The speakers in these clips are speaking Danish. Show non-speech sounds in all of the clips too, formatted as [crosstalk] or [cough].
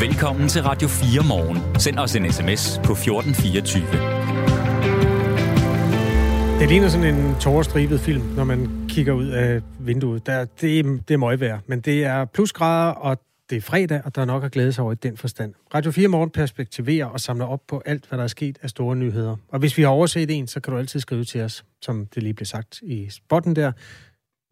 Velkommen til Radio 4 morgen. Send os en sms på 1424. Det ligner sådan en tårerstribet film, når man kigger ud af vinduet. Der, det, det er møgvejr, men det er plusgrader, og det er fredag, og der er nok at glæde sig over i den forstand. Radio 4 Morgen perspektiverer og samler op på alt, hvad der er sket af store nyheder. Og hvis vi har overset en, så kan du altid skrive til os, som det lige blev sagt i spotten der.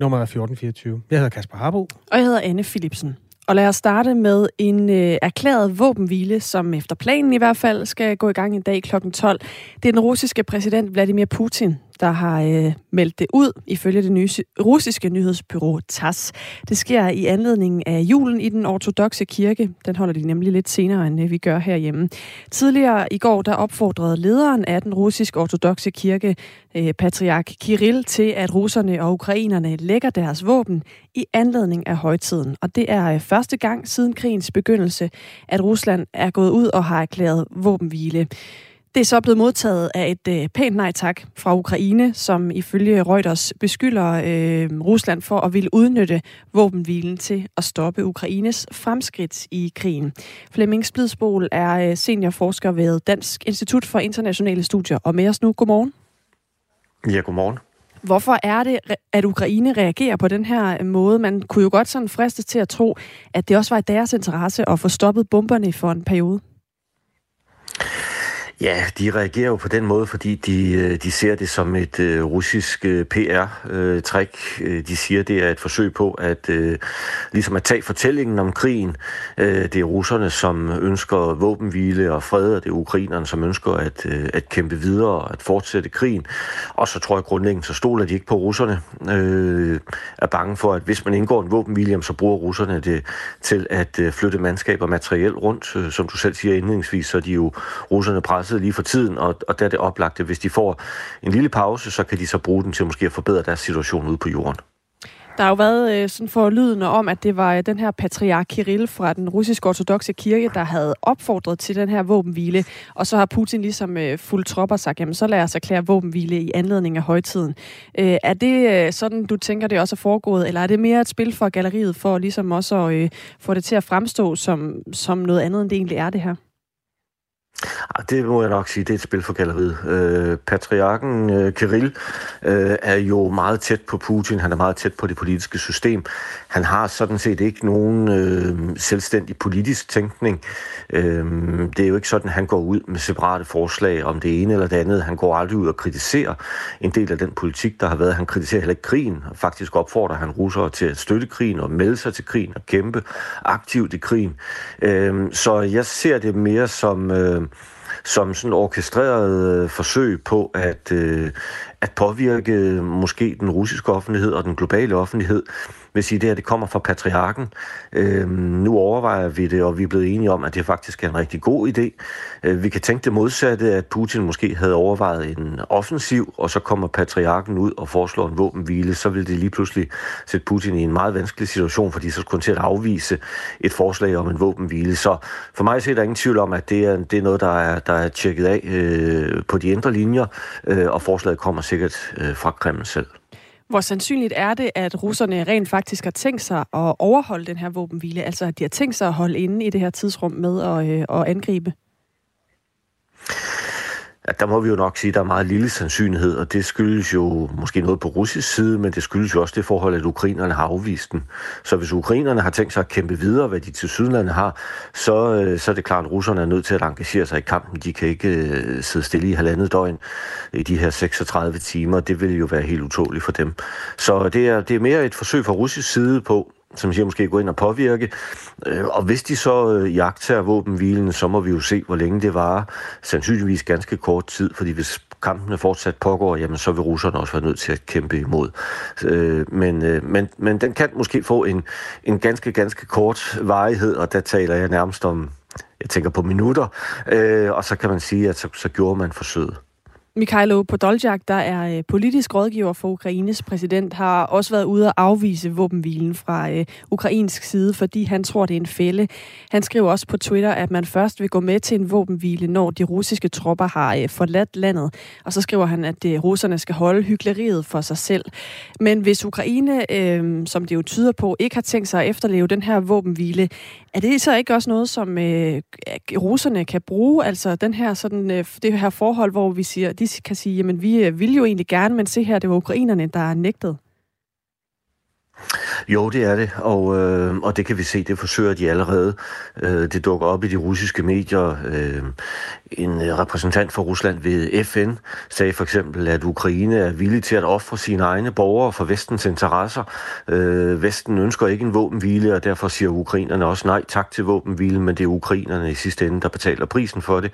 Nummeret er 1424. Jeg hedder Kasper Harbo. Og jeg hedder Anne Philipsen. Og lad os starte med en øh, erklæret våbenhvile, som efter planen i hvert fald skal gå i gang i dag kl. 12. Det er den russiske præsident Vladimir Putin, der har øh, meldt det ud, ifølge det nye russiske nyhedsbyrå TASS. Det sker i anledning af julen i den ortodoxe kirke. Den holder de nemlig lidt senere, end øh, vi gør herhjemme. Tidligere i går, der opfordrede lederen af den russiske ortodoxe kirke, øh, patriark Kirill, til at russerne og ukrainerne lægger deres våben i anledning af højtiden. Og det er øh, første gang siden krigens begyndelse, at Rusland er gået ud og har erklæret våbenhvile. Det er så blevet modtaget af et øh, pænt nej tak fra Ukraine, som ifølge Reuters beskylder øh, Rusland for at ville udnytte våbenhvilen til at stoppe Ukraines fremskridt i krigen. Flemming Splidsbol er øh, seniorforsker ved Dansk Institut for Internationale Studier, og med os nu. Godmorgen. Ja, godmorgen. Hvorfor er det, at Ukraine reagerer på den her måde? Man kunne jo godt sådan fristes til at tro, at det også var i deres interesse at få stoppet bomberne for en periode. Ja, de reagerer jo på den måde, fordi de, øh, de ser det som et øh, russisk øh, PR-træk. Øh, øh, de siger, det er et forsøg på at øh, ligesom at tage fortællingen om krigen. Øh, det er russerne, som ønsker våbenhvile og fred, og det er ukrainerne, som ønsker at, øh, at kæmpe videre og at fortsætte krigen. Og så tror jeg grundlæggende, så stoler de ikke på russerne. Øh, er bange for, at hvis man indgår en våbenhvile, så bruger russerne det til at øh, flytte mandskab og materiel rundt. Øh, som du selv siger indledningsvis, så er de jo russerne presset presset lige for tiden, og, og der er det oplagte, hvis de får en lille pause, så kan de så bruge den til måske at forbedre deres situation ude på jorden. Der har jo været øh, sådan for lydende om, at det var øh, den her patriark Kirill fra den russiske ortodoxe kirke, der havde opfordret til den her våbenhvile, og så har Putin ligesom øh, fuldt tropper sagt, jamen så lad os erklære våbenhvile i anledning af højtiden. Øh, er det øh, sådan, du tænker, det også er foregået, eller er det mere et spil for galleriet, for ligesom også at øh, få det til at fremstå som, som noget andet, end det egentlig er det her? Ah, det må jeg nok sige, det er et spil for galleriet. Øh, patriarken øh, Kirill øh, er jo meget tæt på Putin, han er meget tæt på det politiske system. Han har sådan set ikke nogen øh, selvstændig politisk tænkning. Øh, det er jo ikke sådan, han går ud med separate forslag om det ene eller det andet. Han går aldrig ud og kritiserer en del af den politik, der har været. Han kritiserer heller ikke krigen. Faktisk opfordrer han russere til at støtte krigen og melde sig til krigen og kæmpe aktivt i krigen. Øh, så jeg ser det mere som... Øh, Øhm, som sådan orkestreret øh, forsøg på at, øh, at påvirke øh, måske den russiske offentlighed og den globale offentlighed vil sige, det her det kommer fra patriarken. Øh, nu overvejer vi det, og vi er blevet enige om, at det faktisk er en rigtig god idé. Øh, vi kan tænke det modsatte, at Putin måske havde overvejet en offensiv, og så kommer patriarken ud og foreslår en våbenhvile, så vil det lige pludselig sætte Putin i en meget vanskelig situation, fordi så skulle han til at afvise et forslag om en våbenhvile. Så for mig er der ingen tvivl om, at det er, det er noget, der er, der er tjekket af øh, på de indre linjer, øh, og forslaget kommer sikkert øh, fra Kreml selv. Hvor sandsynligt er det, at russerne rent faktisk har tænkt sig at overholde den her våbenhvile? Altså, at de har tænkt sig at holde inde i det her tidsrum med at, øh, at angribe? At der må vi jo nok sige, at der er meget lille sandsynlighed, og det skyldes jo måske noget på russisk side, men det skyldes jo også det forhold, at ukrainerne har afvist den. Så hvis ukrainerne har tænkt sig at kæmpe videre, hvad de til Sydlandet har, så, øh, så er det klart, at russerne er nødt til at engagere sig i kampen. De kan ikke øh, sidde stille i halvandet døgn i de her 36 timer. Det vil jo være helt utåligt for dem. Så det er, det er mere et forsøg fra russisk side på som siger, måske gå ind og påvirke. Øh, og hvis de så øh, jagter våbenhvilen, så må vi jo se, hvor længe det varer. Sandsynligvis ganske kort tid, fordi hvis kampene fortsat pågår, jamen så vil russerne også være nødt til at kæmpe imod. Øh, men, øh, men, men den kan måske få en, en ganske, ganske kort varighed, og der taler jeg nærmest om, jeg tænker på minutter, øh, og så kan man sige, at så, så gjorde man forsøget. Mikhailo Podoljak, der er øh, politisk rådgiver for Ukraines præsident, har også været ude at afvise våbenhvilen fra øh, ukrainsk side, fordi han tror, det er en fælde. Han skriver også på Twitter, at man først vil gå med til en våbenhvile, når de russiske tropper har øh, forladt landet. Og så skriver han, at øh, russerne skal holde hyggeleriet for sig selv. Men hvis Ukraine, øh, som det jo tyder på, ikke har tænkt sig at efterleve den her våbenhvile, er det så ikke også noget, som øh, russerne kan bruge? Altså den her, sådan, øh, det her forhold, hvor vi siger, de kan sige, jamen vi øh, vil jo egentlig gerne, men se her, det var ukrainerne, der nægtede. Jo, det er det, og, øh, og det kan vi se, det forsøger de allerede. Øh, det dukker op i de russiske medier. Øh, en repræsentant for Rusland ved FN sagde for eksempel, at Ukraine er villig til at ofre sine egne borgere for vestens interesser. Øh, Vesten ønsker ikke en våbenhvile, og derfor siger ukrainerne også nej tak til våbenhvile, men det er ukrainerne i sidste ende, der betaler prisen for det.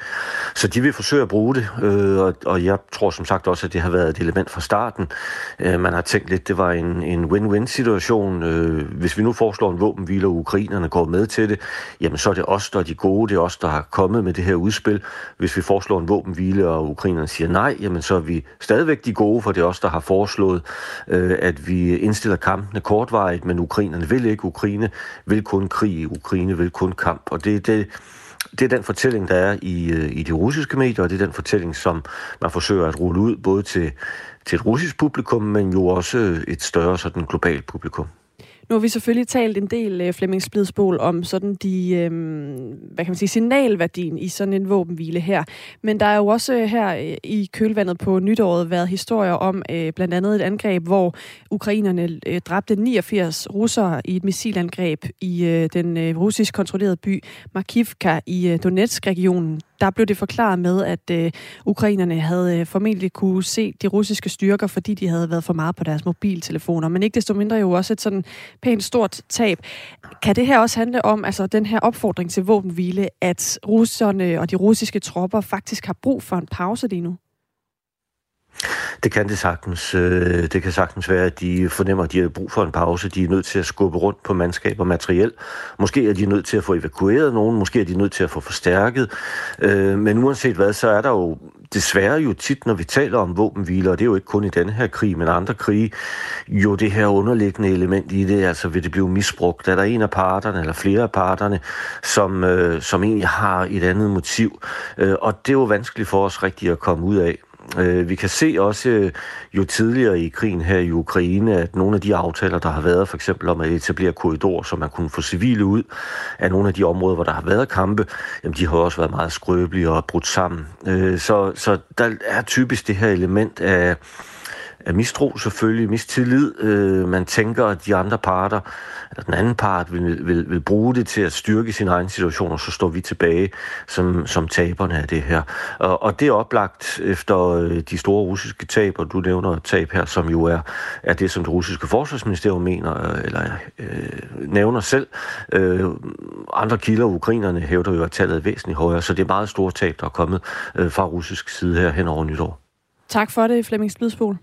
Så de vil forsøge at bruge det, øh, og, og jeg tror som sagt også, at det har været et element fra starten. Øh, man har tænkt lidt, det var en, en win-win-situation, Øh, hvis vi nu foreslår en våbenhvile, og ukrainerne går med til det, jamen så er det os, der er de gode, det er os, der har kommet med det her udspil. Hvis vi foreslår en våbenhvile, og ukrainerne siger nej, jamen så er vi stadigvæk de gode, for det er os, der har foreslået, øh, at vi indstiller kampene kortvarigt, men ukrainerne vil ikke. Ukraine vil kun krig, Ukraine vil kun kamp, og det, det, det er den fortælling, der er i, øh, i de russiske medier, og det er den fortælling, som man forsøger at rulle ud, både til, til et russisk publikum, men jo også et større sådan globalt publikum. Nu har vi selvfølgelig talt en del, øh, Flemming Splidsbol, om sådan de, øh, hvad kan man sige, signalværdien i sådan en våbenhvile her. Men der er jo også øh, her øh, i kølvandet på nytåret været historier om øh, blandt andet et angreb, hvor ukrainerne øh, dræbte 89 russere i et missilangreb i øh, den øh, russisk kontrollerede by Markivka i øh, Donetsk-regionen der blev det forklaret med, at øh, ukrainerne havde øh, formentlig kunne se de russiske styrker, fordi de havde været for meget på deres mobiltelefoner. Men ikke desto mindre jo også et sådan pænt stort tab. Kan det her også handle om altså den her opfordring til våbenhvile, at russerne og de russiske tropper faktisk har brug for en pause lige nu? Det kan det sagtens. Øh, det kan sagtens være, at de fornemmer, at de har brug for en pause. De er nødt til at skubbe rundt på mandskab og materiel. Måske er de nødt til at få evakueret nogen. Måske er de nødt til at få forstærket. Øh, men uanset hvad, så er der jo desværre jo tit, når vi taler om våbenhviler, og det er jo ikke kun i denne her krig, men andre krige, jo det her underliggende element i det, altså vil det blive misbrugt? Er der en af parterne, eller flere af parterne, som, øh, som egentlig har et andet motiv? Øh, og det er jo vanskeligt for os rigtig at komme ud af. Øh, vi kan se også øh, jo tidligere i krigen her i Ukraine, at nogle af de aftaler, der har været, for eksempel om at etablere korridorer, så man kunne få civile ud af nogle af de områder, hvor der har været kampe, jamen de har også været meget skrøbelige og brudt sammen. Øh, så, så der er typisk det her element af af mistro selvfølgelig, mistillid. Øh, man tænker, at de andre parter, eller den anden part, vil, vil, vil bruge det til at styrke sin egen situation, og så står vi tilbage som, som taberne af det her. Og, og det er oplagt efter øh, de store russiske tab, og du nævner et tab her, som jo er, er det, som det russiske forsvarsministerium mener, øh, eller øh, nævner selv. Øh, andre kilder, ukrainerne, hævder jo, at tallet er væsentligt højere, så det er meget store tab, der er kommet øh, fra russisk side her hen over nytår. Tak for det, Flemming Splidsbol.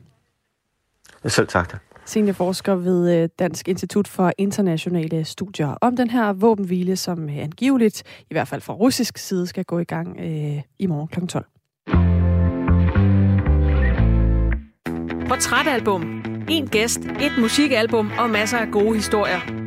Selv tak. Seniorforsker ved øh, Dansk Institut for Internationale Studier om den her våbenhvile, som øh, angiveligt, i hvert fald fra russisk side, skal gå i gang øh, i morgen kl. 12. Portrætalbum. En gæst, et musikalbum og masser af gode historier.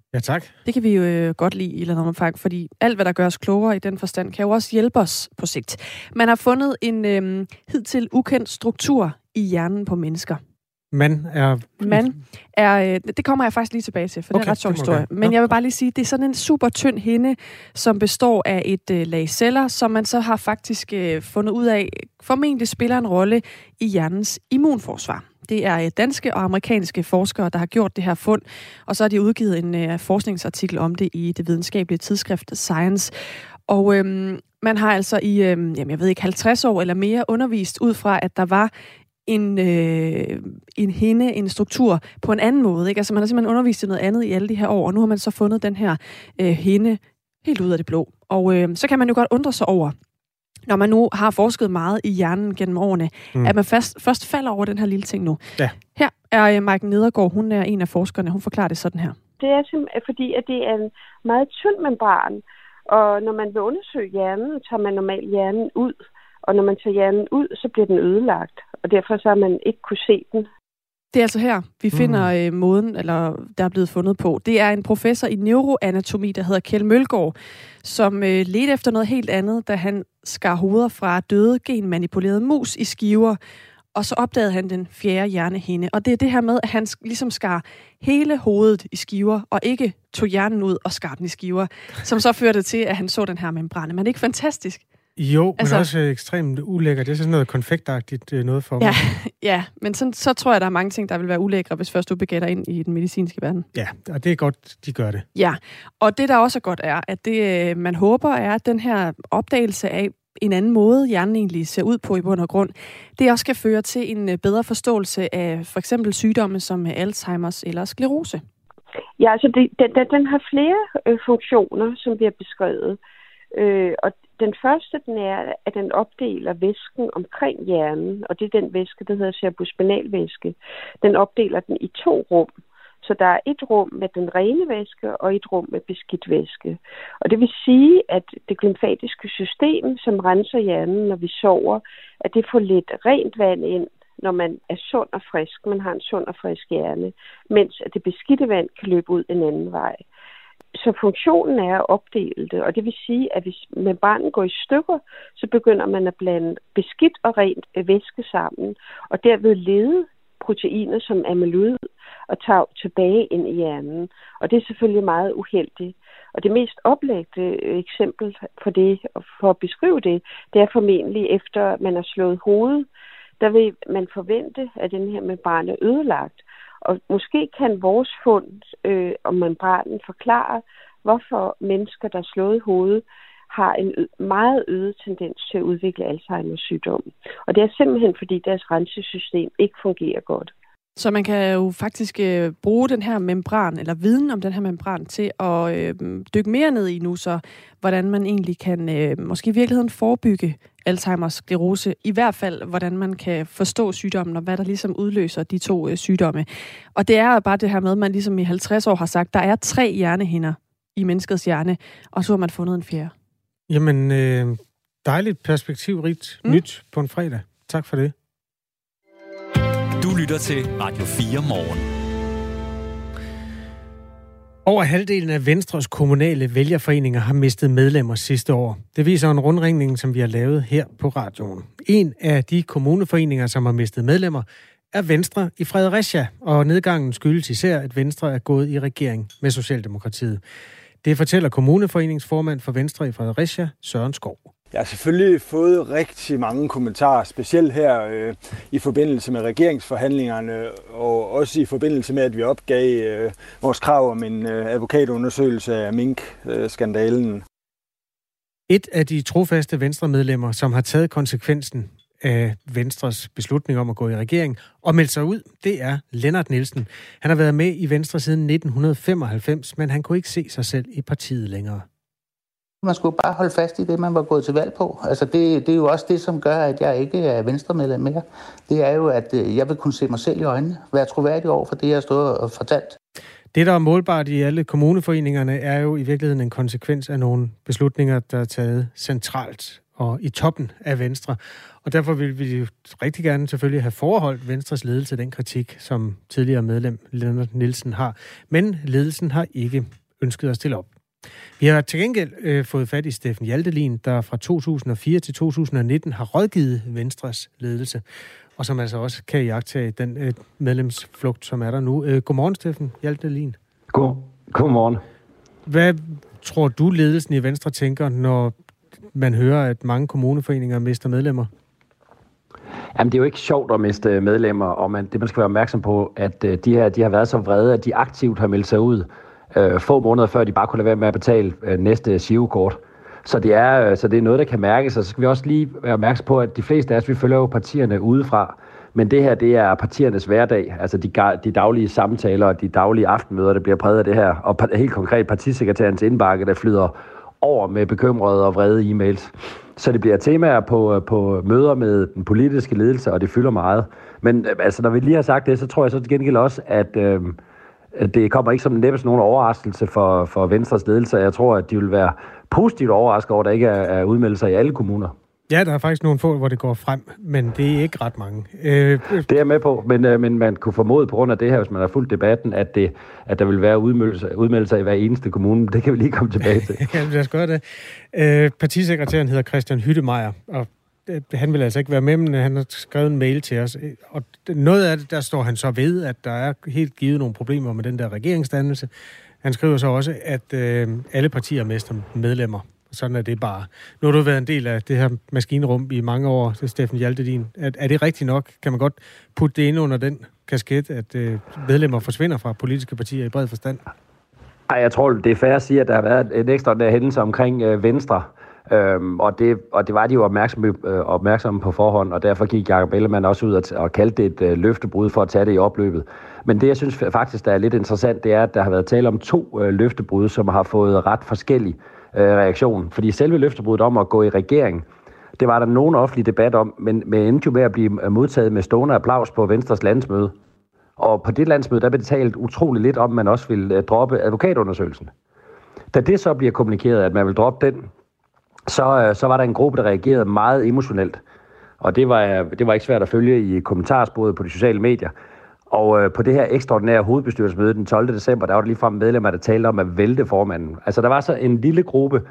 Ja, tak. Det kan vi jo øh, godt lide i et eller andet omfang, fordi alt, hvad der gør os klogere i den forstand, kan jo også hjælpe os på sigt. Man har fundet en øh, hidtil ukendt struktur i hjernen på mennesker. Man er... Man er... Øh, det kommer jeg faktisk lige tilbage til, for okay, det er en ret sjov historie. Men jeg vil bare lige sige, det er sådan en super tynd hinde, som består af et øh, lag celler, som man så har faktisk øh, fundet ud af, formentlig spiller en rolle i hjernens immunforsvar. Det er øh, danske og amerikanske forskere, der har gjort det her fund, og så har de udgivet en øh, forskningsartikel om det i det videnskabelige tidsskrift Science. Og øhm, man har altså i, øhm, jamen jeg ved ikke, 50 år eller mere undervist ud fra, at der var en, øh, en hende, en struktur på en anden måde. Ikke? Altså man har simpelthen undervist i noget andet i alle de her år, og nu har man så fundet den her øh, hende helt ud af det blå. Og øh, så kan man jo godt undre sig over, når man nu har forsket meget i hjernen gennem årene, mm. at man først, først falder over den her lille ting nu. Ja. Her er uh, Mike Nedergaard, hun er en af forskerne, hun forklarer det sådan her. Det er simpelthen fordi, at det er en meget tynd membran, og når man vil undersøge hjernen, tager man normalt hjernen ud, og når man tager hjernen ud, så bliver den ødelagt, og derfor så har man ikke kunne se den. Det er altså her, vi finder mm. øh, måden, eller der er blevet fundet på. Det er en professor i neuroanatomi, der hedder Kjell Mølgaard, som øh, ledte efter noget helt andet, da han skar hoveder fra døde genmanipulerede mus i skiver, og så opdagede han den fjerde hjernehinde. Og det er det her med, at han ligesom skar hele hovedet i skiver, og ikke tog hjernen ud og skar den i skiver, som så førte til, at han så den her membrane. Men det er ikke fantastisk? Jo, altså, men også ekstremt ulækkert. Det er sådan noget konfektagtigt øh, noget for mig. Ja, [laughs] ja men sådan, så tror jeg, der er mange ting, der vil være ulækre, hvis først du dig ind i den medicinske verden. Ja, og det er godt, de gør det. Ja, og det der også er godt er, at det øh, man håber er, at den her opdagelse af en anden måde, hjernen egentlig ser ud på i bund og grund, det også kan føre til en øh, bedre forståelse af for eksempel sygdomme som Alzheimer's eller sklerose. Ja, altså det, den, den har flere øh, funktioner, som bliver beskrevet. Øh, og den første, den er, at den opdeler væsken omkring hjernen, og det er den væske, der hedder cerebrospinalvæske. Den opdeler den i to rum. Så der er et rum med den rene væske og et rum med beskidt væske. Og det vil sige, at det lymfatiske system, som renser hjernen, når vi sover, at det får lidt rent vand ind, når man er sund og frisk, man har en sund og frisk hjerne, mens at det beskidte vand kan løbe ud en anden vej. Så funktionen er at opdele det, og det vil sige, at hvis membranen går i stykker, så begynder man at blande beskidt og rent væske sammen, og derved lede proteiner som amyloid og tager tilbage ind i hjernen. Og det er selvfølgelig meget uheldigt. Og det mest oplagte øh, eksempel for det, for at beskrive det, det er formentlig efter man har slået hovedet, der vil man forvente, at den her membran er ødelagt. Og måske kan vores fund øh, om membranen forklare, hvorfor mennesker, der er slået i hovedet, har en meget øget tendens til at udvikle Alzheimer's sygdom. Og det er simpelthen, fordi deres rensesystem ikke fungerer godt. Så man kan jo faktisk øh, bruge den her membran, eller viden om den her membran, til at øh, dykke mere ned i nu, så hvordan man egentlig kan øh, måske i virkeligheden forebygge Alzheimer's sklerose. I hvert fald, hvordan man kan forstå sygdommen, og hvad der ligesom udløser de to øh, sygdomme. Og det er bare det her med, at man ligesom i 50 år har sagt, der er tre hjernehinder i menneskets hjerne, og så har man fundet en fjerde. Jamen, øh, dejligt perspektivrigt mm. nyt på en fredag. Tak for det. Du lytter til Radio 4 morgen. Over halvdelen af Venstres kommunale vælgerforeninger har mistet medlemmer sidste år. Det viser en rundringning, som vi har lavet her på radioen. En af de kommuneforeninger, som har mistet medlemmer, er Venstre i Fredericia, og nedgangen skyldes især, at Venstre er gået i regering med Socialdemokratiet. Det fortæller kommuneforeningsformand for Venstre i Fredericia, Søren Skov. Jeg har selvfølgelig fået rigtig mange kommentarer, specielt her øh, i forbindelse med regeringsforhandlingerne, og også i forbindelse med, at vi opgav øh, vores krav om en øh, advokatundersøgelse af mink-skandalen. Et af de trofaste venstremedlemmer, som har taget konsekvensen af Venstres beslutning om at gå i regering og melde sig ud, det er Lennart Nielsen. Han har været med i Venstre siden 1995, men han kunne ikke se sig selv i partiet længere. Man skulle bare holde fast i det, man var gået til valg på. Altså det, det er jo også det, som gør, at jeg ikke er venstremedlem mere. Det er jo, at øh, jeg vil kunne se mig selv i øjnene. Være troværdig over for det, jeg har stået og fortalt. Det, der er målbart i alle kommuneforeningerne, er jo i virkeligheden en konsekvens af nogle beslutninger, der er taget centralt og i toppen af Venstre. Og derfor vil vi rigtig gerne selvfølgelig have forholdt Venstres ledelse den kritik, som tidligere medlem Lennart Nielsen har. Men ledelsen har ikke ønsket at stille op. Vi har til gengæld øh, fået fat i Steffen Hjaltelin, der fra 2004 til 2019 har rådgivet Venstres ledelse, og som altså også kan jagtage den øh, medlemsflugt, som er der nu. Øh, godmorgen, Steffen Hjaltelin. God, godmorgen. Hvad tror du, ledelsen i Venstre tænker, når man hører, at mange kommuneforeninger mister medlemmer? Jamen, det er jo ikke sjovt at miste medlemmer, og man, det man skal være opmærksom på, at øh, de her de har været så vrede, at de aktivt har meldt sig ud øh, få måneder før de bare kunne lade være med at betale øh, næste Giro-kort. Så det, er, øh, så det er noget, der kan mærkes, og så skal vi også lige være opmærksom på, at de fleste af os, vi følger jo partierne udefra, Men det her, det er partiernes hverdag, altså de, de daglige samtaler og de daglige aftenmøder, der bliver præget af det her. Og helt konkret partisekretærens indbakke, der flyder over med bekymrede og vrede e-mails. Så det bliver temaer på, øh, på møder med den politiske ledelse, og det fylder meget. Men øh, altså, når vi lige har sagt det, så tror jeg så til gengæld også, at øh, det kommer ikke som næppe nogen overraskelse for, for Venstres ledelse. Jeg tror, at de vil være positivt overrasket over, at der ikke er, er udmeldelser i alle kommuner. Ja, der er faktisk nogle få, hvor det går frem, men det er ikke ret mange. Øh, det er jeg med på, men, øh, men man kunne formode på grund af det her, hvis man har fulgt debatten, at, det, at der vil være udmeldelser, udmeldelser i hver eneste kommune. Det kan vi lige komme tilbage til. [laughs] ja, lad os gøre det. Øh, partisekretæren hedder Christian Hyttemeier, og han vil altså ikke være med, men han har skrevet en mail til os. Og noget af det, der står han så ved, at der er helt givet nogle problemer med den der regeringsdannelse. Han skriver så også, at øh, alle partier mister medlemmer sådan er det bare. Nu har du været en del af det her maskinrum i mange år, Steffen Hjaltedin. Er, er det rigtigt nok? Kan man godt putte det ind under den kasket, at øh, medlemmer forsvinder fra politiske partier i bred forstand? Nej, jeg tror, det er fair at sige, at der har været en ekstra der hændelse omkring øh, Venstre. Øhm, og, det, og det var de jo opmærksomme, øh, opmærksomme på forhånd, og derfor gik Jacob Ellemann også ud og, og kaldte det et øh, løftebrud for at tage det i opløbet. Men det, jeg synes faktisk, der er lidt interessant, det er, at der har været tale om to øh, løftebrud, som har fået ret forskellig øh, reaktion. Fordi selve løftebruddet om at gå i regering, det var der nogen offentlig debat om, men, men endte jo med at blive øh, modtaget med stående applaus på Venstres landsmøde. Og på det landsmøde, der blev det talt utrolig lidt om, at man også ville øh, droppe advokatundersøgelsen. Da det så bliver kommunikeret, at man vil droppe den, så, øh, så var der en gruppe, der reagerede meget emotionelt. Og det var, det var ikke svært at følge i kommentarsporet på de sociale medier. Og øh, på det her ekstraordinære hovedbestyrelsesmøde den 12. december, der var der lige frem medlemmer, der talte om at vælte formanden. Altså der var så en lille gruppe,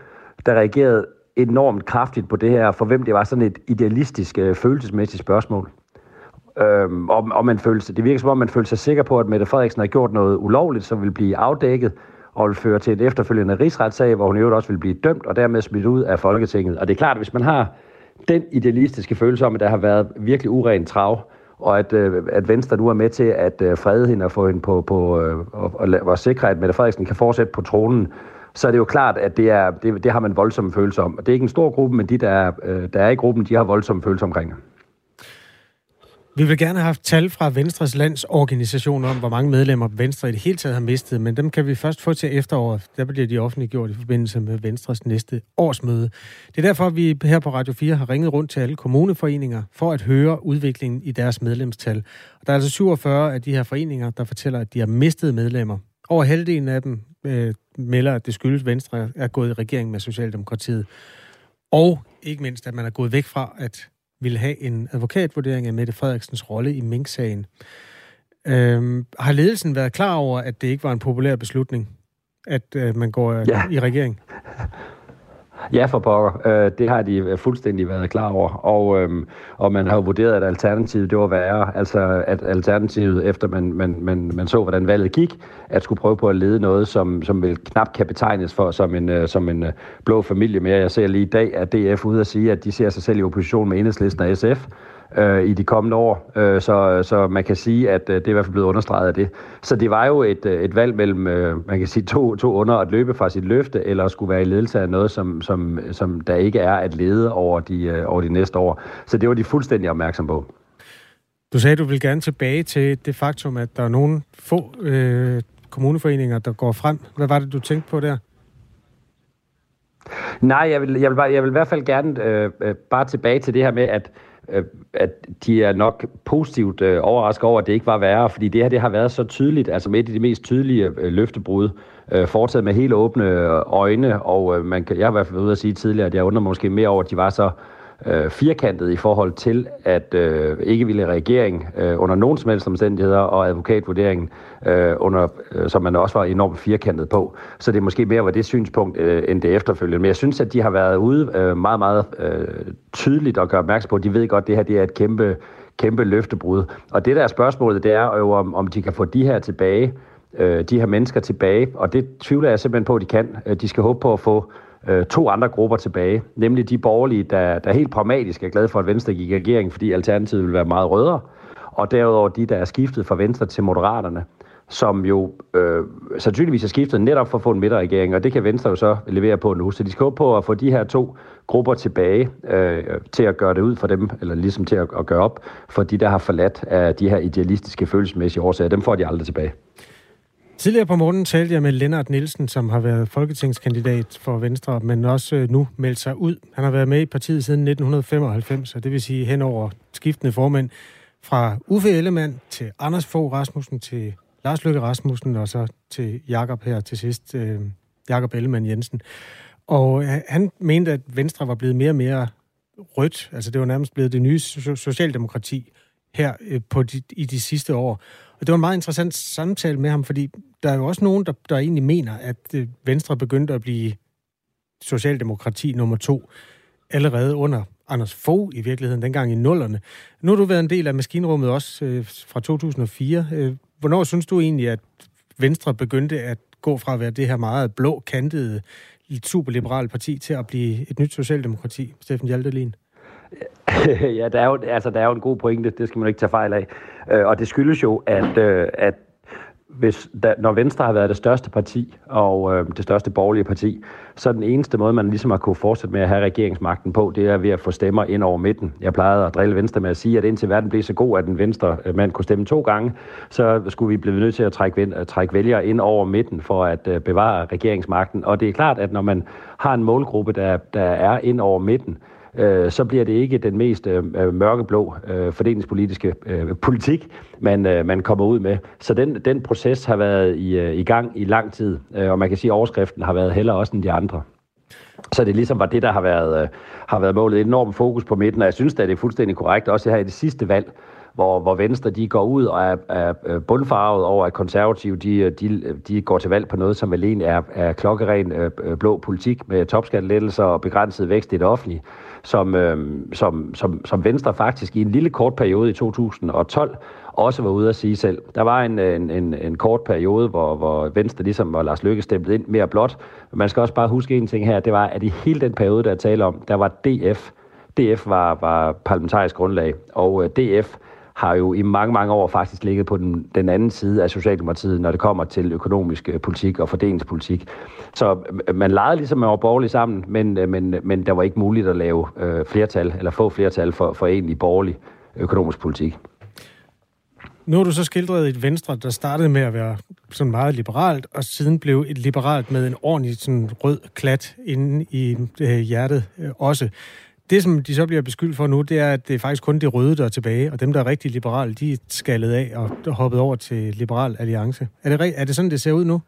der reagerede enormt kraftigt på det her, for hvem det var sådan et idealistisk, øh, følelsesmæssigt spørgsmål. Øhm, og, og man følte, det virker som om, man følte sig sikker på, at Mette Frederiksen har gjort noget ulovligt, som vil blive afdækket og vil føre til en efterfølgende rigsretssag, hvor hun i øvrigt også vil blive dømt og dermed smidt ud af Folketinget. Og det er klart, at hvis man har den idealistiske følelse om, at der har været virkelig uren trav, og at, øh, at Venstre nu er med til at øh, frede hende og få hende på, på øh, og, og, og sikre, at Mette Frederiksen kan fortsætte på tronen, så er det jo klart, at det, er, det, det har man voldsomme følelser om. Det er ikke en stor gruppe, men de, der er, øh, der er i gruppen, de har voldsomme følelser omkring. Vi vil gerne have haft tal fra Venstres landsorganisation om, hvor mange medlemmer Venstre i det hele taget har mistet, men dem kan vi først få til efteråret. Der bliver de offentliggjort i forbindelse med Venstres næste årsmøde. Det er derfor, vi her på Radio 4 har ringet rundt til alle kommuneforeninger for at høre udviklingen i deres medlemstal. Og der er altså 47 af de her foreninger, der fortæller, at de har mistet medlemmer. Over halvdelen af dem øh, melder, at det skyldes, at Venstre er gået i regering med Socialdemokratiet. Og ikke mindst, at man er gået væk fra at ville have en advokatvurdering af Mette Frederiksens rolle i Mink-sagen. Øhm, har ledelsen været klar over, at det ikke var en populær beslutning, at øh, man går ja. i regering? [laughs] Ja, for pokker. Øh, det har de øh, fuldstændig været klar over. Og, øhm, og man har jo vurderet, at alternativet det var værre. Altså, at alternativet, efter man, man, man, man så, hvordan valget gik, at skulle prøve på at lede noget, som, som vil knap kan betegnes for som en, øh, som en øh, blå familie mere. Jeg ser lige i dag, at DF ude at sige, at de ser sig selv i opposition med enhedslisten og SF øh, i de kommende år. Øh, så, så man kan sige, at øh, det er i hvert fald blevet understreget af det. Så det var jo et, øh, et valg mellem, øh, man kan sige, to, to under at løbe fra sit løfte, eller at skulle være i ledelse af noget, som, som, som der ikke er at lede over de, øh, over de næste år. Så det var de fuldstændig opmærksom på. Du sagde, at du vil gerne tilbage til det faktum, at der er nogle få øh, kommuneforeninger, der går frem. Hvad var det, du tænkte på der? Nej, jeg vil, jeg vil, bare, jeg vil i hvert fald gerne øh, øh bare tilbage til det her med, at Øh, at de er nok positivt øh, overrasket over, at det ikke var værre, fordi det her det har været så tydeligt, altså med et af de mest tydelige øh, løftebrud, øh, med helt åbne øh, øjne, og øh, man kan, jeg har i hvert fald været ude at sige tidligere, at jeg undrer måske mere over, at de var så øh, Øh, firkantet i forhold til, at øh, ikke ville regering øh, under nogen som helst omstændigheder, og advokatvurderingen, øh, under, øh, som man også var enormt firkantet på. Så det er måske mere var det synspunkt, øh, end det efterfølgende. Men jeg synes, at de har været ude øh, meget, meget øh, tydeligt og gøre opmærksom på, at de ved godt, at det her det er et kæmpe, kæmpe løftebrud. Og det der er spørgsmålet, det er jo, om, om de kan få de her tilbage, øh, de her mennesker tilbage, og det tvivler jeg simpelthen på, at de kan. Øh, de skal håbe på at få øh, to andre grupper tilbage, nemlig de borgerlige, der, der helt pragmatisk er glade for, at Venstre gik i regering, fordi Alternativet vil være meget rødere, og derudover de, der er skiftet fra Venstre til Moderaterne, som jo øh, sandsynligvis er skiftet netop for at få en midterregering, og det kan Venstre jo så levere på nu. Så de skal håbe på at få de her to grupper tilbage øh, til at gøre det ud for dem, eller ligesom til at, at gøre op for de, der har forladt af de her idealistiske følelsesmæssige årsager. Dem får de aldrig tilbage. Tidligere på morgenen talte jeg med Lennart Nielsen, som har været folketingskandidat for Venstre, men også øh, nu meldt sig ud. Han har været med i partiet siden 1995, og det vil sige hen over skiftende formænd fra Uffe Ellemann til Anders Fogh Rasmussen til Lars Løkke Rasmussen og så til Jakob her til sidst, øh, Jakob Ellemann Jensen. Og øh, han mente, at Venstre var blevet mere og mere rødt. Altså det var nærmest blevet det nye socialdemokrati her øh, på de, i de sidste år. Og det var en meget interessant samtale med ham, fordi der er jo også nogen, der, der egentlig mener, at øh, Venstre begyndte at blive socialdemokrati nummer to allerede under Anders Fogh i virkeligheden, dengang i nullerne. Nu har du været en del af maskinrummet også øh, fra 2004. Øh, hvornår synes du egentlig, at Venstre begyndte at gå fra at være det her meget blå, kantede, superliberale parti til at blive et nyt socialdemokrati, Steffen Hjaltelin? [laughs] ja, der er, jo, altså, der er jo en god pointe, det skal man ikke tage fejl af. Øh, og det skyldes jo, at, øh, at hvis, da, når Venstre har været det største parti og øh, det største borgerlige parti, så er den eneste måde, man ligesom har kunne fortsætte med at have regeringsmagten på, det er ved at få stemmer ind over midten. Jeg plejede at drille Venstre med at sige, at indtil verden blev så god, at en venstre øh, mand kunne stemme to gange, så skulle vi blive nødt til at trække, at trække vælgere ind over midten for at øh, bevare regeringsmagten. Og det er klart, at når man har en målgruppe, der, der er ind over midten, øh, så bliver det ikke den mest øh, øh, mørkeblå øh, fordelingspolitiske øh, politik, man, øh, man kommer ud med. Så den, den proces har været i, øh, i gang i lang tid, øh, og man kan sige, at overskriften har været heller også end de andre. Så det ligesom var det, der har været, øh, har været målet. Et enormt fokus på midten, og jeg synes at det er fuldstændig korrekt, også her i det sidste valg, hvor, hvor Venstre de går ud og er, er bundfarvet over, at konservative de, de, de går til valg på noget, som alene er, er klokkeren øh, øh, blå politik med topskattelettelser og begrænset vækst i det offentlige som, øh, som, som, som Venstre faktisk i en lille kort periode i 2012 også var ude at sige selv. Der var en, en, en, en kort periode, hvor, hvor Venstre ligesom var Lars Løkke stemplet ind mere blot. Man skal også bare huske en ting her, det var, at i hele den periode, der er taler om, der var DF. DF var, var parlamentarisk grundlag, og øh, DF har jo i mange, mange år faktisk ligget på den, den anden side af Socialdemokratiet, når det kommer til økonomisk øh, politik og fordelingspolitik. Så øh, man legede ligesom med borgerlig sammen, men, øh, men, men der var ikke muligt at lave øh, flertal, eller få flertal for, for egentlig borgerlig økonomisk politik. Nu har du så skildret et Venstre, der startede med at være sådan meget liberalt, og siden blev et liberalt med en ordentlig sådan rød klat inde i øh, hjertet øh, også. Det, som de så bliver beskyldt for nu, det er, at det er faktisk kun de røde, der er tilbage, og dem, der er rigtig liberale, de er skaldet af og hoppet over til Liberal Alliance. Er det, er det sådan, det ser ud nu?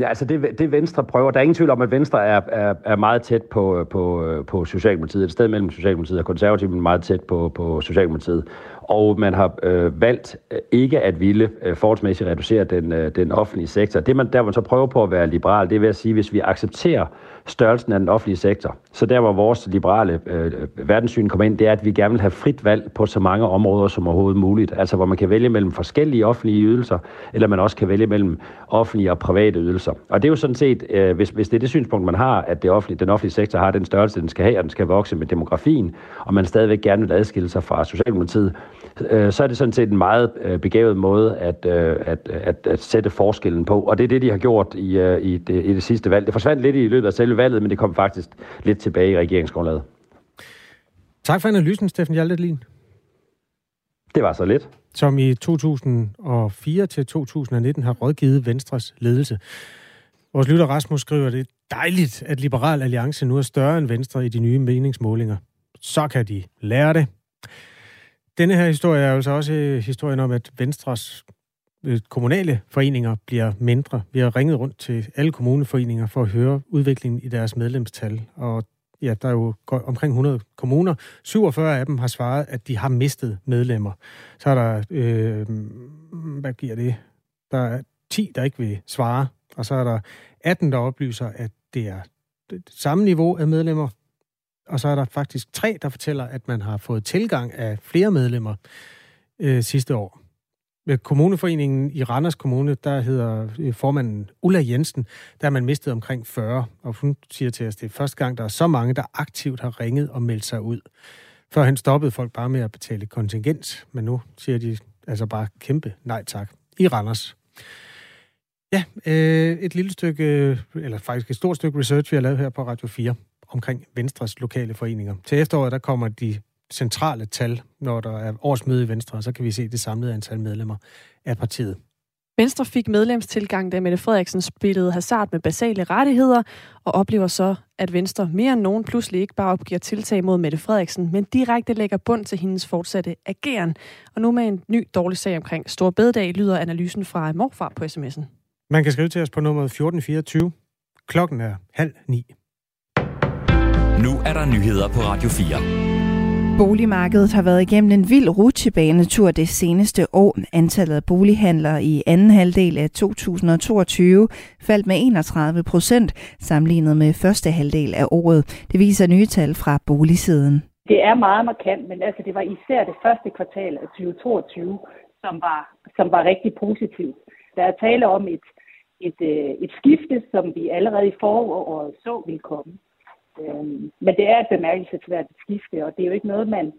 Ja, altså det, det Venstre prøver, der er ingen tvivl om, at Venstre er, er, er meget tæt på, på, på Socialdemokratiet. Et sted mellem Socialdemokratiet og Konservative, men meget tæt på, på Socialdemokratiet. Og man har øh, valgt øh, ikke at ville øh, forholdsmæssigt reducere den, øh, den offentlige sektor. Det man, der man så prøver på at være liberal, det vil at sige, hvis vi accepterer størrelsen af den offentlige sektor. Så der, hvor vores liberale øh, verdenssyn kommer ind, det er, at vi gerne vil have frit valg på så mange områder som overhovedet muligt. Altså, hvor man kan vælge mellem forskellige offentlige ydelser, eller man også kan vælge mellem offentlige og private ydelser. Og det er jo sådan set, øh, hvis, hvis det er det synspunkt, man har, at det offentlige, den offentlige sektor har den størrelse, den skal have, og den skal vokse med demografien, og man stadigvæk gerne vil adskille sig fra Socialdemokratiet, øh, så er det sådan set en meget øh, begavet måde at, øh, at, at, at sætte forskellen på. Og det er det, de har gjort i, øh, i, det, i det sidste valg. Det forsvandt lidt i løbet af selve valget, men det kom faktisk lidt tilbage i regeringsgrundlaget. Tak for analysen, Steffen Hjaltelin. Det var så lidt. Som i 2004 til 2019 har rådgivet Venstres ledelse. Vores lytter Rasmus skriver, det er dejligt, at Liberal Alliance nu er større end Venstre i de nye meningsmålinger. Så kan de lære det. Denne her historie er jo så også øh, historien om, at Venstres øh, kommunale foreninger bliver mindre. Vi har ringet rundt til alle kommuneforeninger for at høre udviklingen i deres medlemstal, og ja, der er jo omkring 100 kommuner. 47 af dem har svaret, at de har mistet medlemmer. Så er der, øh, hvad giver det? Der er 10, der ikke vil svare, og så er der 18, der oplyser, at det er det samme niveau af medlemmer, og så er der faktisk tre, der fortæller, at man har fået tilgang af flere medlemmer øh, sidste år. Ved kommuneforeningen i Randers Kommune, der hedder øh, formanden Ulla Jensen, der har man mistet omkring 40, og hun siger til os, at det er første gang, der er så mange, der aktivt har ringet og meldt sig ud. Førhen stoppede folk bare med at betale kontingent, men nu siger de altså bare kæmpe nej tak. i Randers. Ja, øh, et lille stykke, øh, eller faktisk et stort stykke research, vi har lavet her på Radio 4 omkring Venstres lokale foreninger. Til efteråret, der kommer de centrale tal, når der er årsmøde i Venstre, og så kan vi se det samlede antal medlemmer af partiet. Venstre fik medlemstilgang, da Mette Frederiksen spillede hasard med basale rettigheder, og oplever så, at Venstre mere end nogen pludselig ikke bare opgiver tiltag mod Mette Frederiksen, men direkte lægger bund til hendes fortsatte ageren. Og nu med en ny dårlig sag omkring Stor Bededag, lyder analysen fra morfar på sms'en. Man kan skrive til os på nummer 1424. Klokken er halv ni. Nu er der nyheder på Radio 4. Boligmarkedet har været igennem en vild rutsjebanetur det seneste år. Antallet af bolighandlere i anden halvdel af 2022 faldt med 31 procent sammenlignet med første halvdel af året. Det viser nye tal fra boligsiden. Det er meget markant, men altså det var især det første kvartal af 2022, som var, som var rigtig positivt. Der er tale om et, et, øh, et skifte, som vi allerede i foråret så ville komme. Øhm, men det er et bemærkelsesværdigt skifte, og det er jo ikke noget, man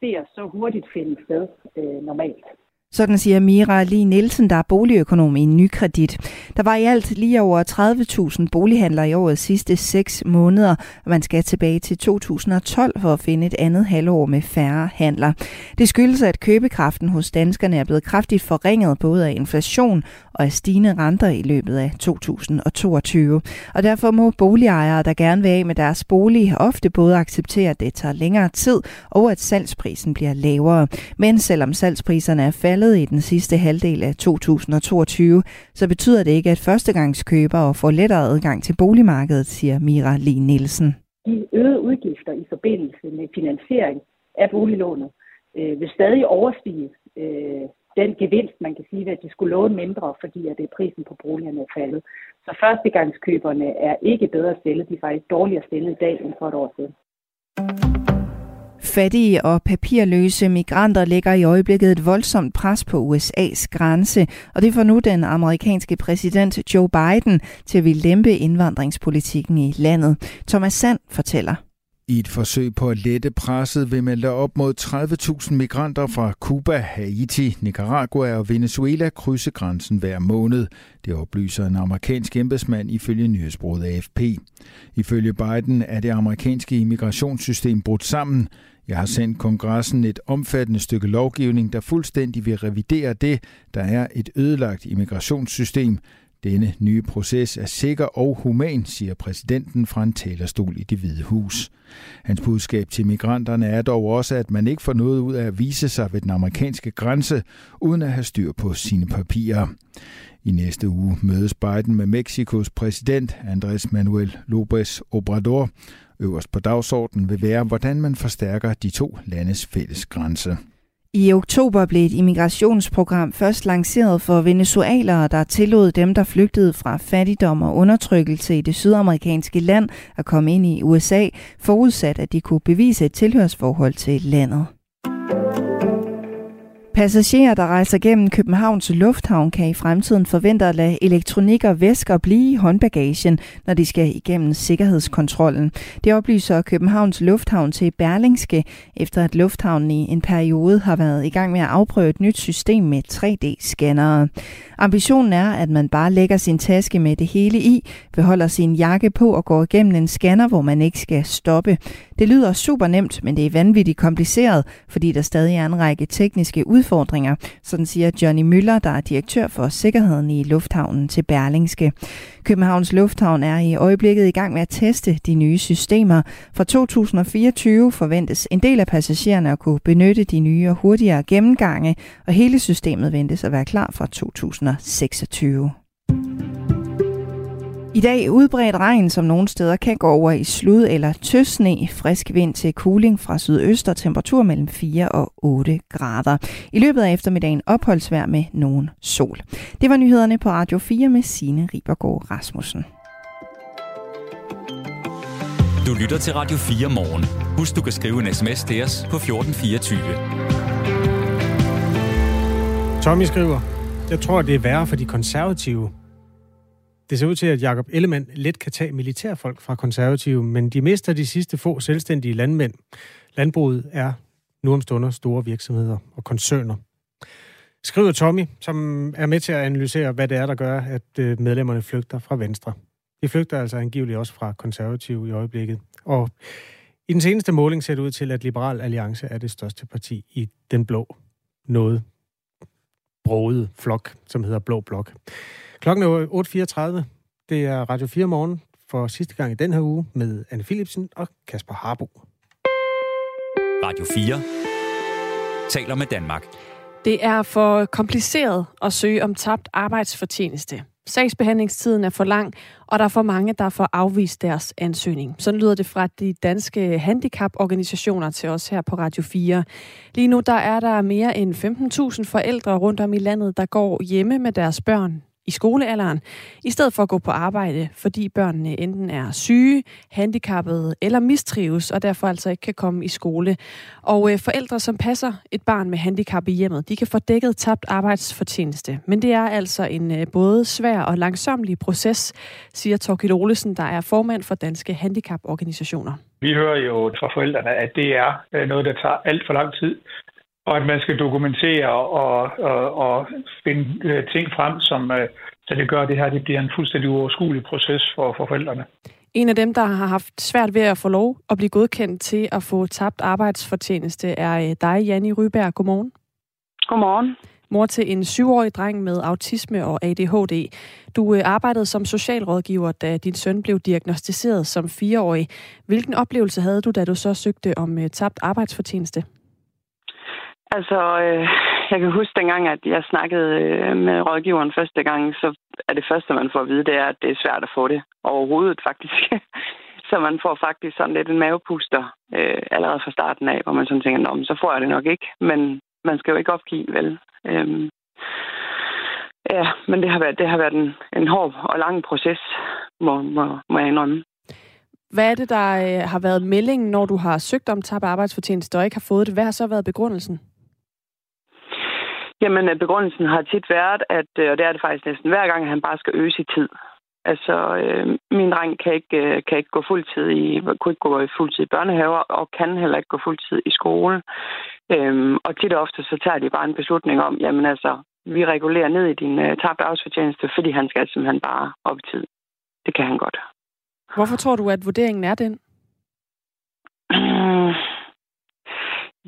ser så hurtigt finde sted øh, normalt. Sådan siger Mira Lee Nielsen, der er boligøkonom i Nykredit. Der var i alt lige over 30.000 bolighandlere i årets sidste 6 måneder, og man skal tilbage til 2012 for at finde et andet halvår med færre handler. Det skyldes, at købekraften hos danskerne er blevet kraftigt forringet både af inflation og af stigende renter i løbet af 2022. Og derfor må boligejere, der gerne vil af med deres bolig, ofte både acceptere, at det tager længere tid, og at salgsprisen bliver lavere. Men selvom salgspriserne er faldet i den sidste halvdel af 2022, så betyder det ikke, at førstegangskøbere får lettere adgang til boligmarkedet, siger Mira Lee Nielsen. De øgede udgifter i forbindelse med finansiering af boliglånet øh, vil stadig overstige øh, den gevinst, man kan sige, at de skulle låne mindre, fordi at det prisen på boligerne er faldet. Så førstegangskøberne er ikke bedre stillet, de er faktisk dårligere stillet i dag end for et år siden. Fattige og papirløse migranter lægger i øjeblikket et voldsomt pres på USA's grænse, og det får nu den amerikanske præsident Joe Biden til at ville lempe indvandringspolitikken i landet. Thomas Sand fortæller. I et forsøg på at lette presset vil man lade op mod 30.000 migranter fra Cuba, Haiti, Nicaragua og Venezuela krydse grænsen hver måned. Det oplyser en amerikansk embedsmand ifølge nyhedsbruget AFP. Ifølge Biden er det amerikanske immigrationssystem brudt sammen. Jeg har sendt kongressen et omfattende stykke lovgivning, der fuldstændig vil revidere det, der er et ødelagt immigrationssystem. Denne nye proces er sikker og human, siger præsidenten fra en talerstol i det hvide hus. Hans budskab til migranterne er dog også, at man ikke får noget ud af at vise sig ved den amerikanske grænse, uden at have styr på sine papirer. I næste uge mødes Biden med Mexikos præsident Andrés Manuel López Obrador. Øverst på dagsordenen vil være, hvordan man forstærker de to landes fælles grænse. I oktober blev et immigrationsprogram først lanceret for venezuelere, der tillod dem, der flygtede fra fattigdom og undertrykkelse i det sydamerikanske land at komme ind i USA, forudsat at de kunne bevise et tilhørsforhold til landet. Passagerer, der rejser gennem Københavns Lufthavn, kan i fremtiden forvente at lade elektronik og væsker blive i håndbagagen, når de skal igennem sikkerhedskontrollen. Det oplyser Københavns Lufthavn til Berlingske, efter at lufthavnen i en periode har været i gang med at afprøve et nyt system med 3D-scannere. Ambitionen er, at man bare lægger sin taske med det hele i, beholder sin jakke på og går igennem en scanner, hvor man ikke skal stoppe. Det lyder super nemt, men det er vanvittigt kompliceret, fordi der stadig er en række tekniske udfordringer, sådan siger Johnny Møller, der er direktør for sikkerheden i lufthavnen til Berlingske. Københavns Lufthavn er i øjeblikket i gang med at teste de nye systemer. Fra 2024 forventes en del af passagererne at kunne benytte de nye og hurtigere gennemgange, og hele systemet ventes at være klar fra 2026. I dag udbredt regn, som nogle steder kan gå over i slud eller tøsne, frisk vind til cooling fra sydøst og temperatur mellem 4 og 8 grader. I løbet af eftermiddagen opholdsvær med nogen sol. Det var nyhederne på Radio 4 med Signe Ribergaard Rasmussen. Du lytter til Radio 4 morgen. Husk, du kan skrive en sms til os på 1424. Tommy skriver, jeg tror, det er værre for de konservative, det ser ud til, at Jakob Ellemann let kan tage militærfolk fra konservative, men de mister de sidste få selvstændige landmænd. Landbruget er nu om stunder store virksomheder og koncerner. Skriver Tommy, som er med til at analysere, hvad det er, der gør, at øh, medlemmerne flygter fra Venstre. De flygter altså angiveligt også fra konservative i øjeblikket. Og i den seneste måling ser det ud til, at Liberal Alliance er det største parti i den blå noget broede flok, som hedder Blå Blok. Klokken er 8.34. Det er Radio 4 morgen for sidste gang i den her uge med Anne Philipsen og Kasper Harbo. Radio 4 taler med Danmark. Det er for kompliceret at søge om tabt arbejdsfortjeneste. Sagsbehandlingstiden er for lang, og der er for mange, der får afvist deres ansøgning. Sådan lyder det fra de danske handicaporganisationer til os her på Radio 4. Lige nu der er der mere end 15.000 forældre rundt om i landet, der går hjemme med deres børn i skolealderen, i stedet for at gå på arbejde, fordi børnene enten er syge, handicappede eller mistrives, og derfor altså ikke kan komme i skole. Og øh, forældre, som passer et barn med handicap i hjemmet, de kan få dækket tabt arbejdsfortjeneste. Men det er altså en øh, både svær og langsomlig proces, siger Torkild Olesen, der er formand for Danske Handicaporganisationer. Vi hører jo fra forældrene, at det er øh, noget, der tager alt for lang tid og at man skal dokumentere og, og, og finde øh, ting frem, som øh, så det gør, at det her det bliver en fuldstændig uoverskuelig proces for, for forældrene. En af dem, der har haft svært ved at få lov at blive godkendt til at få tabt arbejdsfortjeneste, er øh, dig, Janni Ryberg. Godmorgen. Godmorgen. Mor til en syvårig dreng med autisme og ADHD. Du arbejdede som socialrådgiver, da din søn blev diagnostiseret som fireårig. Hvilken oplevelse havde du, da du så søgte om tabt arbejdsfortjeneste? Altså, øh, jeg kan huske dengang, at jeg snakkede øh, med rådgiveren første gang, så er det første, man får at vide, det er, at det er svært at få det overhovedet faktisk. [laughs] så man får faktisk sådan lidt en mavepuster øh, allerede fra starten af, hvor man sådan tænker, Nå, så får jeg det nok ikke. Men man skal jo ikke opgive, vel? Øhm, ja, men det har været, det har været en, en hård og lang proces, må, må, må jeg indrømme. Hvad er det, der øh, har været meldingen, når du har søgt om tabt arbejdsfortjeneste og ikke har fået det? Hvad har så været begrundelsen? Jamen, øh, begrundelsen har tit været, at, øh, og det er det faktisk næsten hver gang, at han bare skal øge sit tid. Altså, øh, min dreng kan ikke, øh, kan ikke gå fuldtid i, kunne ikke gå fuldtid i børnehaver, og kan heller ikke gå fuldtid i skole. Øhm, og tit og ofte så tager de bare en beslutning om, jamen altså, vi regulerer ned i din øh, tabte arbejdsfortjeneste, fordi han skal simpelthen bare op i tid. Det kan han godt. Hvorfor tror du, at vurderingen er den? [clears throat]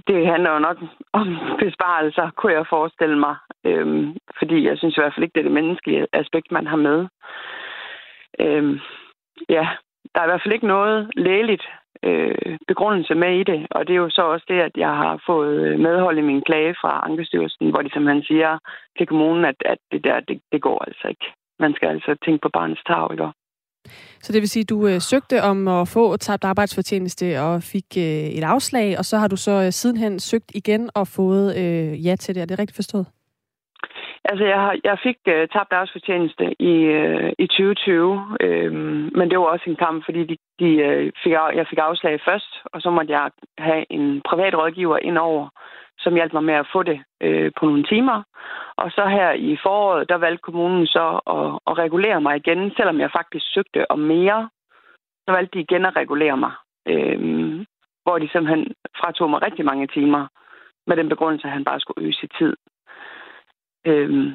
Det handler jo nok om besparelser, kunne jeg forestille mig. Øhm, fordi jeg synes i hvert fald ikke, det er det menneskelige aspekt, man har med. Øhm, ja, der er i hvert fald ikke noget lægeligt øh, begrundelse med i det, og det er jo så også det, at jeg har fået øh, medhold i min klage fra Ankestyrelsen, hvor de simpelthen siger til kommunen, at, at det der, det, det går altså ikke. Man skal altså tænke på barnets tag, ikke? Så det vil sige, at du øh, søgte om at få tabt arbejdsfortjeneste og fik øh, et afslag, og så har du så øh, sidenhen søgt igen og fået øh, ja til det. Er det rigtigt forstået? Altså, jeg, har, jeg fik øh, tabt arbejdsfortjeneste i, øh, i 2020, øh, men det var også en kamp, fordi de, de, øh, fik, jeg fik afslag først, og så måtte jeg have en privat rådgiver indover, som hjalp mig med at få det øh, på nogle timer. Og så her i foråret, der valgte kommunen så at, at regulere mig igen, selvom jeg faktisk søgte om mere. Så valgte de igen at regulere mig, øh, hvor de simpelthen fratog mig rigtig mange timer med den begrundelse, at han bare skulle øge sit tid. Øh,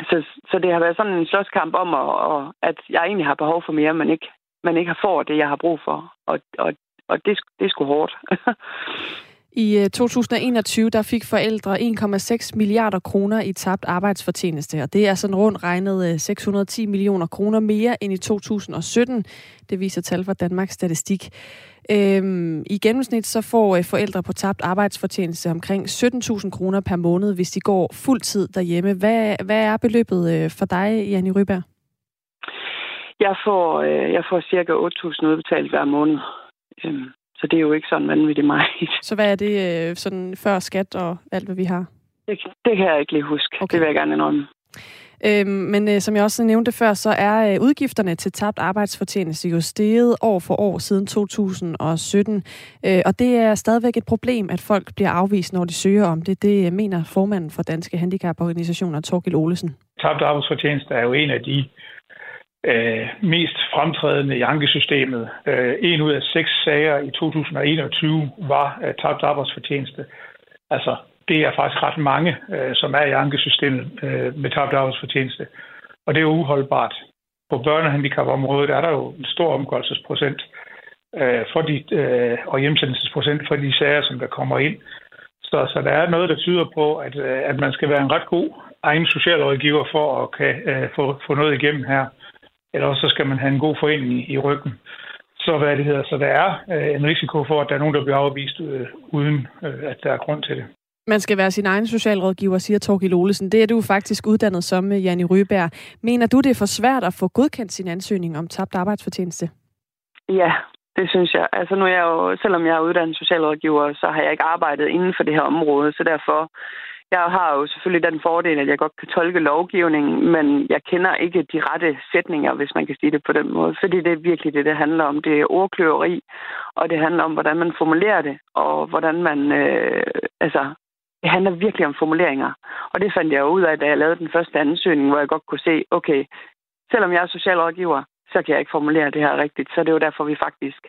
så, så det har været sådan en slåskamp om, at, at jeg egentlig har behov for mere, men ikke, men ikke har fået det, jeg har brug for. Og, og, og det, det er sgu hårdt. [laughs] I øh, 2021 der fik forældre 1,6 milliarder kroner i tabt arbejdsfortjeneste, og det er sådan rundt regnet øh, 610 millioner kroner mere end i 2017. Det viser tal fra Danmarks Statistik. Øhm, I gennemsnit så får øh, forældre på tabt arbejdsfortjeneste omkring 17.000 kroner per måned, hvis de går fuld tid derhjemme. Hvad, hvad er beløbet for dig, Janne Ryberg? Jeg får, jeg får cirka 8.000 udbetalt hver måned. Øhm, så det er jo ikke sådan vanvittigt meget. Så hvad er det øh, sådan før skat og alt, hvad vi har? Det, det kan jeg ikke lige huske. Okay. Det vil jeg gerne indrømme. Øhm, men øh, som jeg også nævnte før, så er øh, udgifterne til tabt arbejdsfortjeneste jo steget år for år siden 2017. Øh, og det er stadigvæk et problem, at folk bliver afvist, når de søger om det. Det mener formanden for Danske Handicaporganisationer, Torgild Olesen. Tabt arbejdsfortjeneste er jo en af de øh, mest fremtrædende i ankesystemet. Øh, en ud af seks sager i 2021 var øh, tabt arbejdsfortjeneste. Altså det er faktisk ret mange, øh, som er i ankesystemet øh, med tabt arbejdsfortjeneste. Og det er uholdbart. På børnehandicapområdet er der jo en stor omgørelsesprocent øh, for de, øh, og hjemsendelsesprocent for de sager, som der kommer ind. Så, så der er noget, der tyder på, at, øh, at man skal være en ret god egen socialrådgiver for at kan øh, få, få noget igennem her. Eller så skal man have en god forening i, i ryggen. Så hvad det hedder, så der er øh, en risiko for, at der er nogen, der bliver afvist øh, uden øh, at der er grund til det. Man skal være sin egen socialrådgiver, siger Torgild Olesen. Det er du faktisk uddannet som, øh, Janne Ryberg. Mener du, det er for svært at få godkendt sin ansøgning om tabt arbejdsfortjeneste? Ja, det synes jeg. Altså nu er jeg jo, selvom jeg er uddannet socialrådgiver, så har jeg ikke arbejdet inden for det her område, så derfor jeg har jo selvfølgelig den fordel, at jeg godt kan tolke lovgivningen, men jeg kender ikke de rette sætninger, hvis man kan sige det på den måde. Fordi det er virkelig det, det handler om. Det er ordkløveri, og det handler om, hvordan man formulerer det, og hvordan man... Øh, altså, det handler virkelig om formuleringer. Og det fandt jeg ud af, da jeg lavede den første ansøgning, hvor jeg godt kunne se, okay, selvom jeg er socialrådgiver, så kan jeg ikke formulere det her rigtigt. Så det er jo derfor, vi faktisk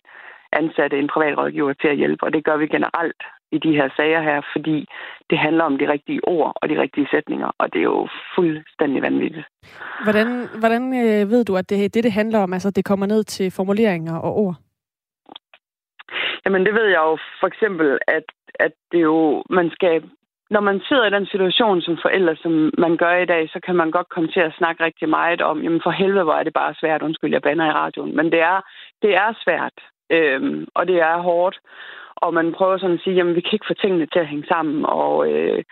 ansatte en privatrådgiver til at hjælpe, og det gør vi generelt i de her sager her, fordi det handler om de rigtige ord og de rigtige sætninger, og det er jo fuldstændig vanvittigt. Hvordan, hvordan øh, ved du, at det, det, det handler om, altså det kommer ned til formuleringer og ord? Jamen det ved jeg jo for eksempel, at, at det jo, man skal når man sidder i den situation som forældre, som man gør i dag, så kan man godt komme til at snakke rigtig meget om, jamen for helvede, hvor er det bare svært, undskyld, jeg bander i radioen. Men det er, det er svært, øhm, og det er hårdt. Og man prøver sådan at sige, jamen vi kan ikke få tingene til at hænge sammen, og øh,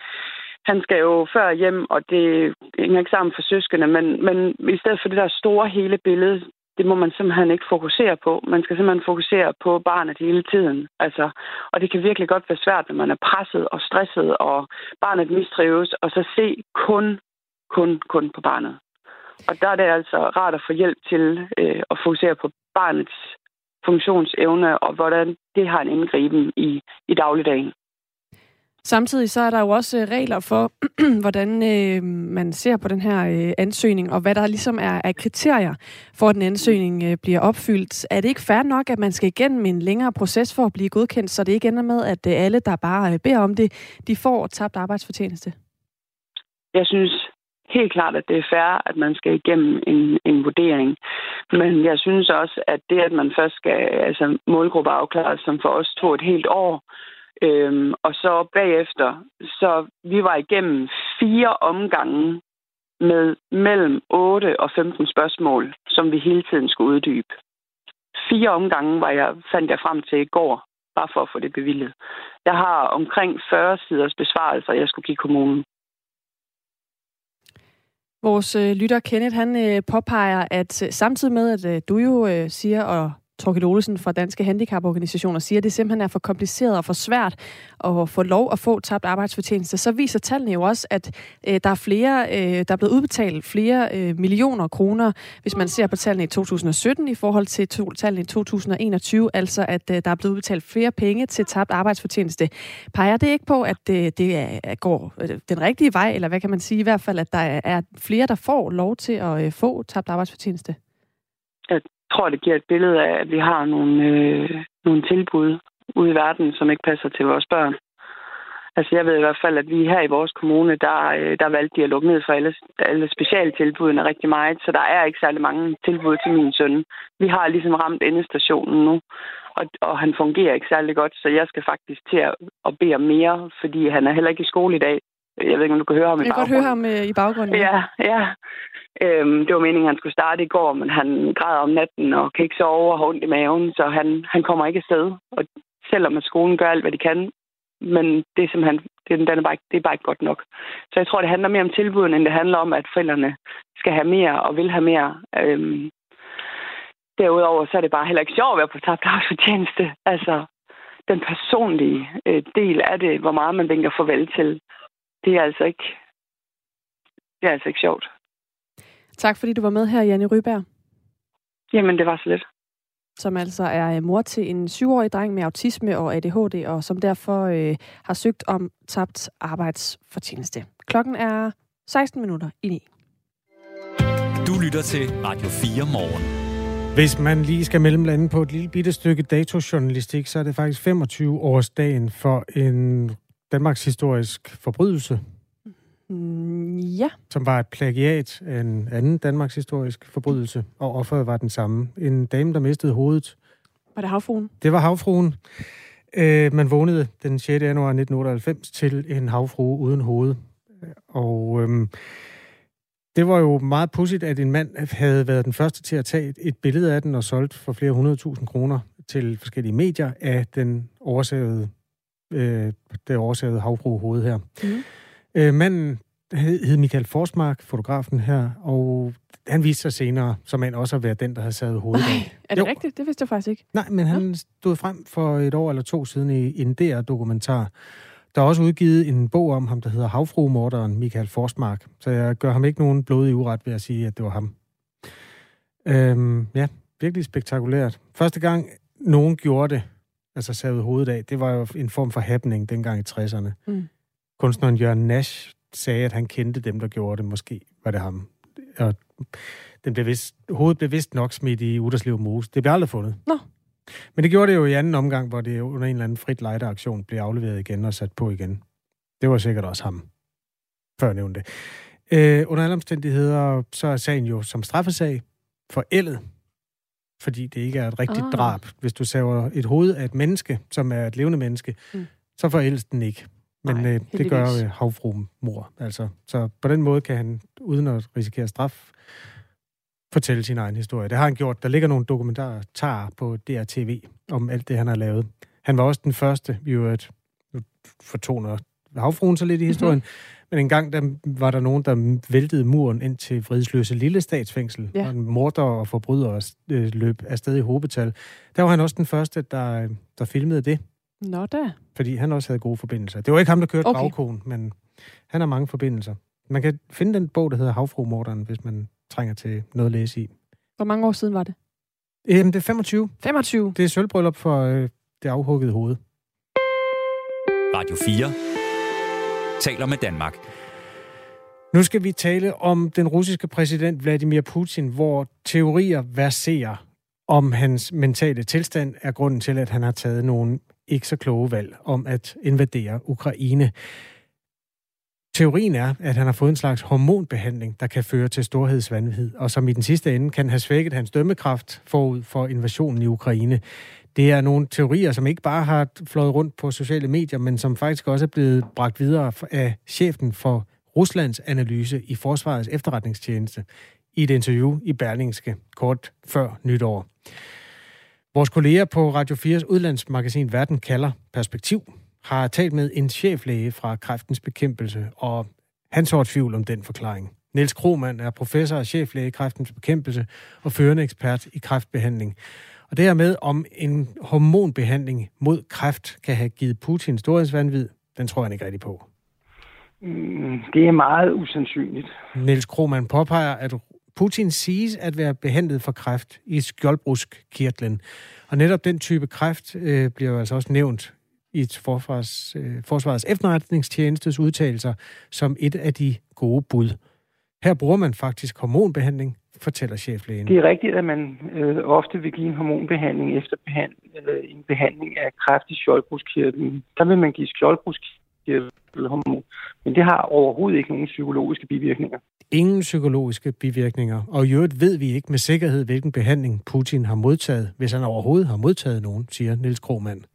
han skal jo før hjem, og det hænger ikke sammen for søskende, men, men i stedet for det der store hele billede, det må man simpelthen ikke fokusere på. Man skal simpelthen fokusere på barnet hele tiden. Altså, og det kan virkelig godt være svært, når man er presset og stresset, og barnet mistrives, og så se kun, kun, kun på barnet. Og der er det altså rart at få hjælp til øh, at fokusere på barnets funktionsevne, og hvordan det har en indgriben i, i dagligdagen. Samtidig så er der jo også øh, regler for, [clears throat] hvordan øh, man ser på den her øh, ansøgning, og hvad der ligesom er, er kriterier for, at en ansøgning øh, bliver opfyldt. Er det ikke fair nok, at man skal igennem en længere proces for at blive godkendt, så det ikke ender med, at øh, alle, der bare øh, beder om det, de får tabt arbejdsfortjeneste? Jeg synes helt klart, at det er fair, at man skal igennem en, en vurdering. Men jeg synes også, at det, at man først skal altså målgruppe afklares, som for os tog et helt år, Øhm, og så bagefter, så vi var igennem fire omgange med mellem 8 og 15 spørgsmål, som vi hele tiden skulle uddybe. Fire omgange var jeg, fandt jeg frem til i går, bare for at få det bevillet. Jeg har omkring 40 siders besvarelser, jeg skulle give kommunen. Vores øh, lytter Kenneth, han øh, påpeger, at øh, samtidig med, at øh, du jo øh, siger, og Torkild Olesen fra Danske Handicaporganisationer siger, at det simpelthen er for kompliceret og for svært at få lov at få tabt arbejdsfortjeneste, så viser tallene jo også, at øh, der er flere, øh, der er blevet udbetalt flere øh, millioner kroner, hvis man ser på tallene i 2017 i forhold til to, tallene i 2021, altså at øh, der er blevet udbetalt flere penge til tabt arbejdsfortjeneste. Peger det ikke på, at øh, det er, går øh, den rigtige vej, eller hvad kan man sige i hvert fald, at der er flere, der får lov til at øh, få tabt arbejdsfortjeneste? Tror, det giver et billede af, at vi har nogle, øh, nogle tilbud ude i verden, som ikke passer til vores børn. Altså jeg ved i hvert fald, at vi her i vores kommune, der, øh, der valgte de at lukke ned for alle, alle specialtilbudene rigtig meget, så der er ikke særlig mange tilbud til min søn. Vi har ligesom ramt endestationen nu, og, og han fungerer ikke særlig godt, så jeg skal faktisk til at, at bede om mere, fordi han er heller ikke i skole i dag. Jeg ved ikke, om du kan høre ham i baggrunden. Jeg kan godt høre ham øh, i baggrunden. Ja, ja. Øhm, det var meningen, at han skulle starte i går, men han græder om natten og kan ikke sove og har ondt i maven, så han, han kommer ikke afsted. Og selvom at skolen gør alt, hvad de kan, men det er simpelthen det, den er bare, det er bare ikke godt nok. Så jeg tror, det handler mere om tilbuden, end det handler om, at forældrene skal have mere og vil have mere. Øhm, derudover så er det bare heller ikke sjovt at være på tabt arbejdsfortjeneste. Altså, den personlige øh, del af det, hvor meget man vinker farvel til, det er altså ikke, det er altså ikke sjovt. Tak fordi du var med her, Janne Ryberg. Jamen, det var så lidt. Som altså er øh, mor til en syvårig dreng med autisme og ADHD, og som derfor øh, har søgt om tabt arbejdsfortjeneste. Klokken er 16 minutter i 9. Du lytter til Radio 4 morgen. Hvis man lige skal mellemlande på et lille bitte stykke datojournalistik, så er det faktisk 25 års dagen for en Danmarks historisk forbrydelse, Mm, ja. som var et plagiat af en anden Danmarks historisk forbrydelse, og offeret var den samme. En dame, der mistede hovedet. Var det havfruen? Det var havfruen. Øh, man vågnede den 6. januar 1998 til en havfrue uden hoved. Og øhm, det var jo meget pudsigt, at en mand havde været den første til at tage et billede af den og solgt for flere hundredtusind kroner til forskellige medier af den oversavede, øh, det oversavede havfrue hoved her. Mm. Øh, manden hed Michael Forsmark, fotografen her, og han viste sig senere, som en også at være den, der havde savet hovedet af. Er det Jo. rigtigt? Det vidste jeg faktisk ikke. Nej, men han stod frem for et år eller to siden i, i en DR-dokumentar. Der er også udgivet en bog om ham, der hedder Havfruemorderen Michael Forsmark. Så jeg gør ham ikke nogen blodig uret ved at sige, at det var ham. Øhm, ja, virkelig spektakulært. Første gang nogen gjorde det, altså savede hovedet af, det var jo en form for happening dengang i 60'erne. Mm. Kunstneren Jørgen Nash sagde, at han kendte dem, der gjorde det. Måske var det ham. Og den blev vist, hovedet blev vist nok smidt i Uderslev Mose. Det blev aldrig fundet. Nå. Men det gjorde det jo i anden omgang, hvor det under en eller anden frit lejdeaktion blev afleveret igen og sat på igen. Det var sikkert også ham, før jeg nævnte det. Øh, under alle omstændigheder, så er sagen jo som straffesag forældet, fordi det ikke er et rigtigt Ah. drab. Hvis du saver et hoved af et menneske, som er et levende menneske, mm. så forældes den ikke. Men Nej, øh, det gør øh, havfruen mor. Altså. Så på den måde kan han, uden at risikere straf, fortælle sin egen historie. Det har han gjort. Der ligger nogle dokumentarer på DRTV om alt det, han har lavet. Han var også den første, vi jo at nu fortoner havfruen så lidt i historien, mm-hmm. men en gang der var der nogen, der væltede muren ind til Fridsløse Lille Statsfængsel, Ja. og en morder og forbryder øh, løb afsted i hobetal. Der var han også den første, der, der filmede det, Nå da. fordi han også havde gode forbindelser. Det var ikke ham, der kørte Okay. gravkonen, men han har mange forbindelser. Man kan finde den bog, der hedder Havfruemorderen, hvis man trænger til noget at læse i. Hvor mange år siden var det? Jamen, det er 25. 25. Det er sølvbryllup for øh, det afhuggede hoved. Radio 4 taler med Danmark. Nu skal vi tale om den russiske præsident Vladimir Putin, hvor teorier verserer om hans mentale tilstand er grunden til, at han har taget nogle ikke så kloge valg om at invadere Ukraine. Teorien er, at han har fået en slags hormonbehandling, der kan føre til storhedsvanvid, og som i den sidste ende kan have svækket hans dømmekraft forud for invasionen i Ukraine. Det er nogle teorier, som ikke bare har flået rundt på sociale medier, men som faktisk også er blevet bragt videre af chefen for Ruslands analyse i Forsvarets efterretningstjeneste i et interview i Berlingske kort før nytår. Vores kolleger på Radio 4's udlandsmagasin Verden kalder Perspektiv har talt med en cheflæge fra kræftens bekæmpelse, og han sår tvivl om den forklaring. Niels Krohmann er professor og cheflæge i kræftens bekæmpelse og førende ekspert i kræftbehandling. Og det her med, om en hormonbehandling mod kræft kan have givet Putin storhedsvanvid, den tror jeg ikke rigtig på. Mm, Det er meget usandsynligt. Niels Krohmann påpeger, at Putin siges at være behandlet for kræft i skjoldbruskkirtlen. Og netop den type kræft øh, bliver jo altså også nævnt i et forsvars, øh, forsvarets efterretningstjenestes udtalelser som et af de gode bud. Her bruger man faktisk hormonbehandling, fortæller cheflægen. Det er rigtigt, at man øh, ofte vil give en hormonbehandling efter behand, øh, en behandling af kræft i skjoldbruskkirtlen. Der vil man give skjoldbruskkirtelhormon, men det har overhovedet ikke nogen psykologiske bivirkninger. Ingen psykologiske bivirkninger, og i øvrigt ved vi ikke med sikkerhed, hvilken behandling Putin har modtaget, hvis han overhovedet har modtaget nogen, siger Niels Krohmann.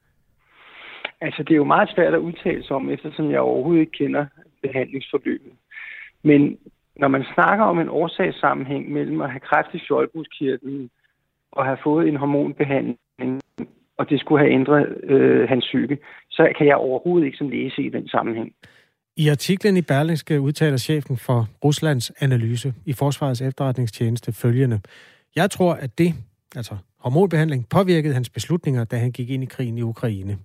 Altså, det er jo meget svært at udtale sig om, eftersom jeg overhovedet ikke kender behandlingsforløbet. Men når man snakker om en årsagssammenhæng mellem at have kræft i skjoldbruskkirtlen og have fået en hormonbehandling, og det skulle have ændret øh, hans psyke, så kan jeg overhovedet ikke som læge i den sammenhæng. I artiklen i Berlingske udtaler chefen for Ruslands analyse i Forsvarets efterretningstjeneste følgende. Jeg tror, at det, altså hormonbehandling, påvirkede hans beslutninger, da han gik ind i krigen i Ukraine.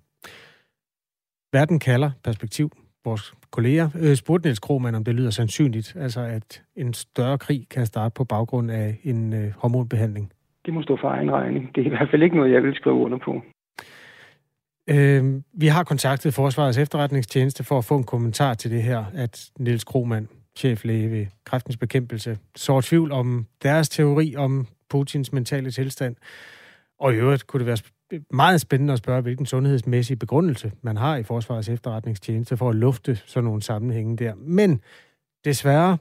Verden kalder perspektiv. Vores kolleger øh, spurgte Niels Krohmann, om det lyder sandsynligt, altså at en større krig kan starte på baggrund af en øh, hormonbehandling. Det må stå for egen regning. Det er i hvert fald ikke noget, jeg vil skrive under på. Øh, vi har kontaktet Forsvarets efterretningstjeneste for at få en kommentar til det her, at Niels Krohmann, cheflæge ved kræftens bekæmpelse, så tvivl om deres teori om Putins mentale tilstand. Og i øvrigt kunne det være meget spændende at spørge, hvilken sundhedsmæssig begrundelse man har i Forsvarets efterretningstjeneste for at lufte sådan nogle sammenhænge der. Men desværre,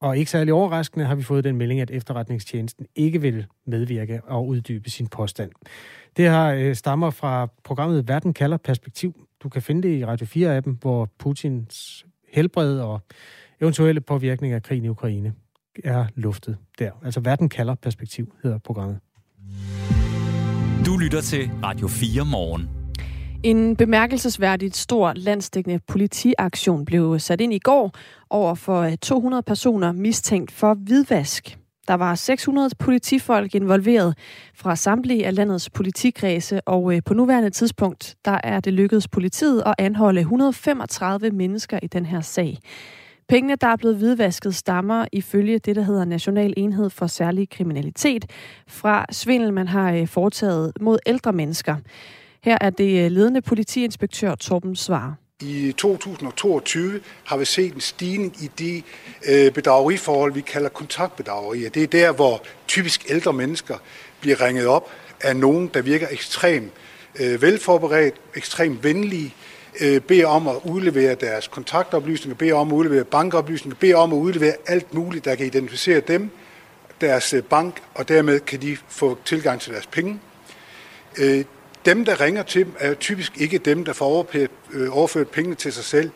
og ikke særlig overraskende, har vi fået den melding, at efterretningstjenesten ikke vil medvirke og uddybe sin påstand. Det har øh, stammer fra programmet Verden kalder perspektiv. Du kan finde det i Radio 4-appen, hvor Putins helbred og eventuelle påvirkning af krigen i Ukraine er luftet der. Altså Verden kalder perspektiv hedder programmet. Du lytter til Radio 4 morgen. En bemærkelsesværdigt stor landsdækkende politiaktion blev sat ind i går over for øh, 200 personer mistænkt for hvidvask. Der var 600 politifolk involveret fra samtlige af landets politikredse, og øh, på nuværende tidspunkt der er det lykkedes politiet at anholde 135 mennesker i den her sag. Pengene, der er blevet hvidvasket, stammer ifølge det, der hedder National Enhed for Særlig Kriminalitet, fra svindel, man har øh, foretaget mod ældre mennesker. Her er det øh, ledende politiinspektør Torben Svar. I 2022 har vi set en stigning i de øh, bedrageriforhold, vi kalder kontaktbedragerier. Det er der, hvor typisk ældre mennesker bliver ringet op af nogen, der virker ekstremt øh, velforberedt, ekstremt venlige, øh, beder om at udlevere deres kontaktoplysninger, beder om at udlevere bankoplysninger, beder om at udlevere alt muligt, der kan identificere dem, deres øh, bank, og dermed kan de få tilgang til deres penge. Øh, dem, der ringer til dem, er typisk ikke dem, der får øh, overført pengene til sig selv.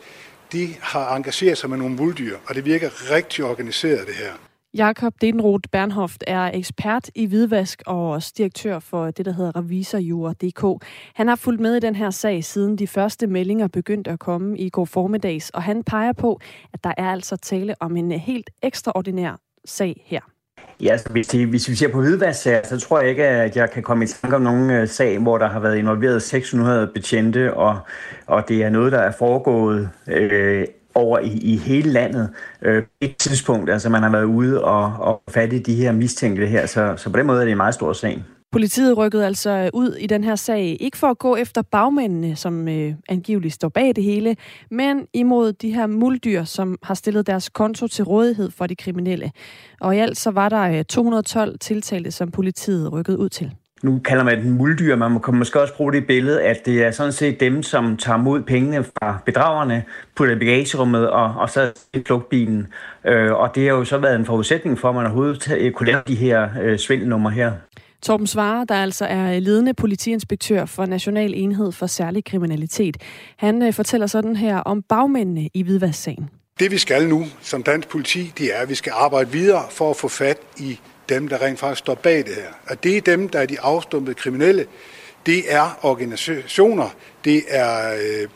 De har engageret sig med nogle muldyr, og det virker rigtig organiseret, det her. Jakob Denroth Bernhoft er ekspert i hvidvask og også direktør for det, der hedder revisorjura.dk. Han har fulgt med i den her sag, siden de første meldinger begyndte at komme i går formiddags, og han peger på, at der er altså tale om en helt ekstraordinær sag her. Ja, altså, hvis, det, hvis vi ser på hvidvasksager, så tror jeg ikke, at jeg kan komme i tanke om nogen øh, sag, hvor der har været involveret 600 betjente, og, og det er noget, der er foregået øh, over i, i hele landet øh, et tidspunkt. Altså man har været ude og, og fatte de her mistænkte her, så, så på den måde er det en meget stor sag. Politiet rykkede altså ud i den her sag, ikke for at gå efter bagmændene, som øh, angiveligt står bag det hele, men imod de her muldyr, som har stillet deres konto til rådighed for de kriminelle. Og i alt så var der øh, 212 tiltalte, som politiet rykkede ud til nu kalder man den muldyr, man kan måske også bruge det i billedet, at det er sådan set dem, som tager mod pengene fra bedragerne, putter i bagagerummet og, og så i flugtbilen. Øh, og det har jo så været en forudsætning for, at man overhovedet kunne lave de her øh, svindelnumre her. Torben Svare, der altså er øh, ledende politiinspektør for National Enhed for Særlig Kriminalitet. Han øh, fortæller sådan her om bagmændene i hvidvasksagen. Det vi skal nu som dansk politi, det er, at vi skal arbejde videre for at få fat i dem, der rent faktisk står bag det her. Og det er dem, der er de afstumpede kriminelle. Det er organisationer. Det er øh,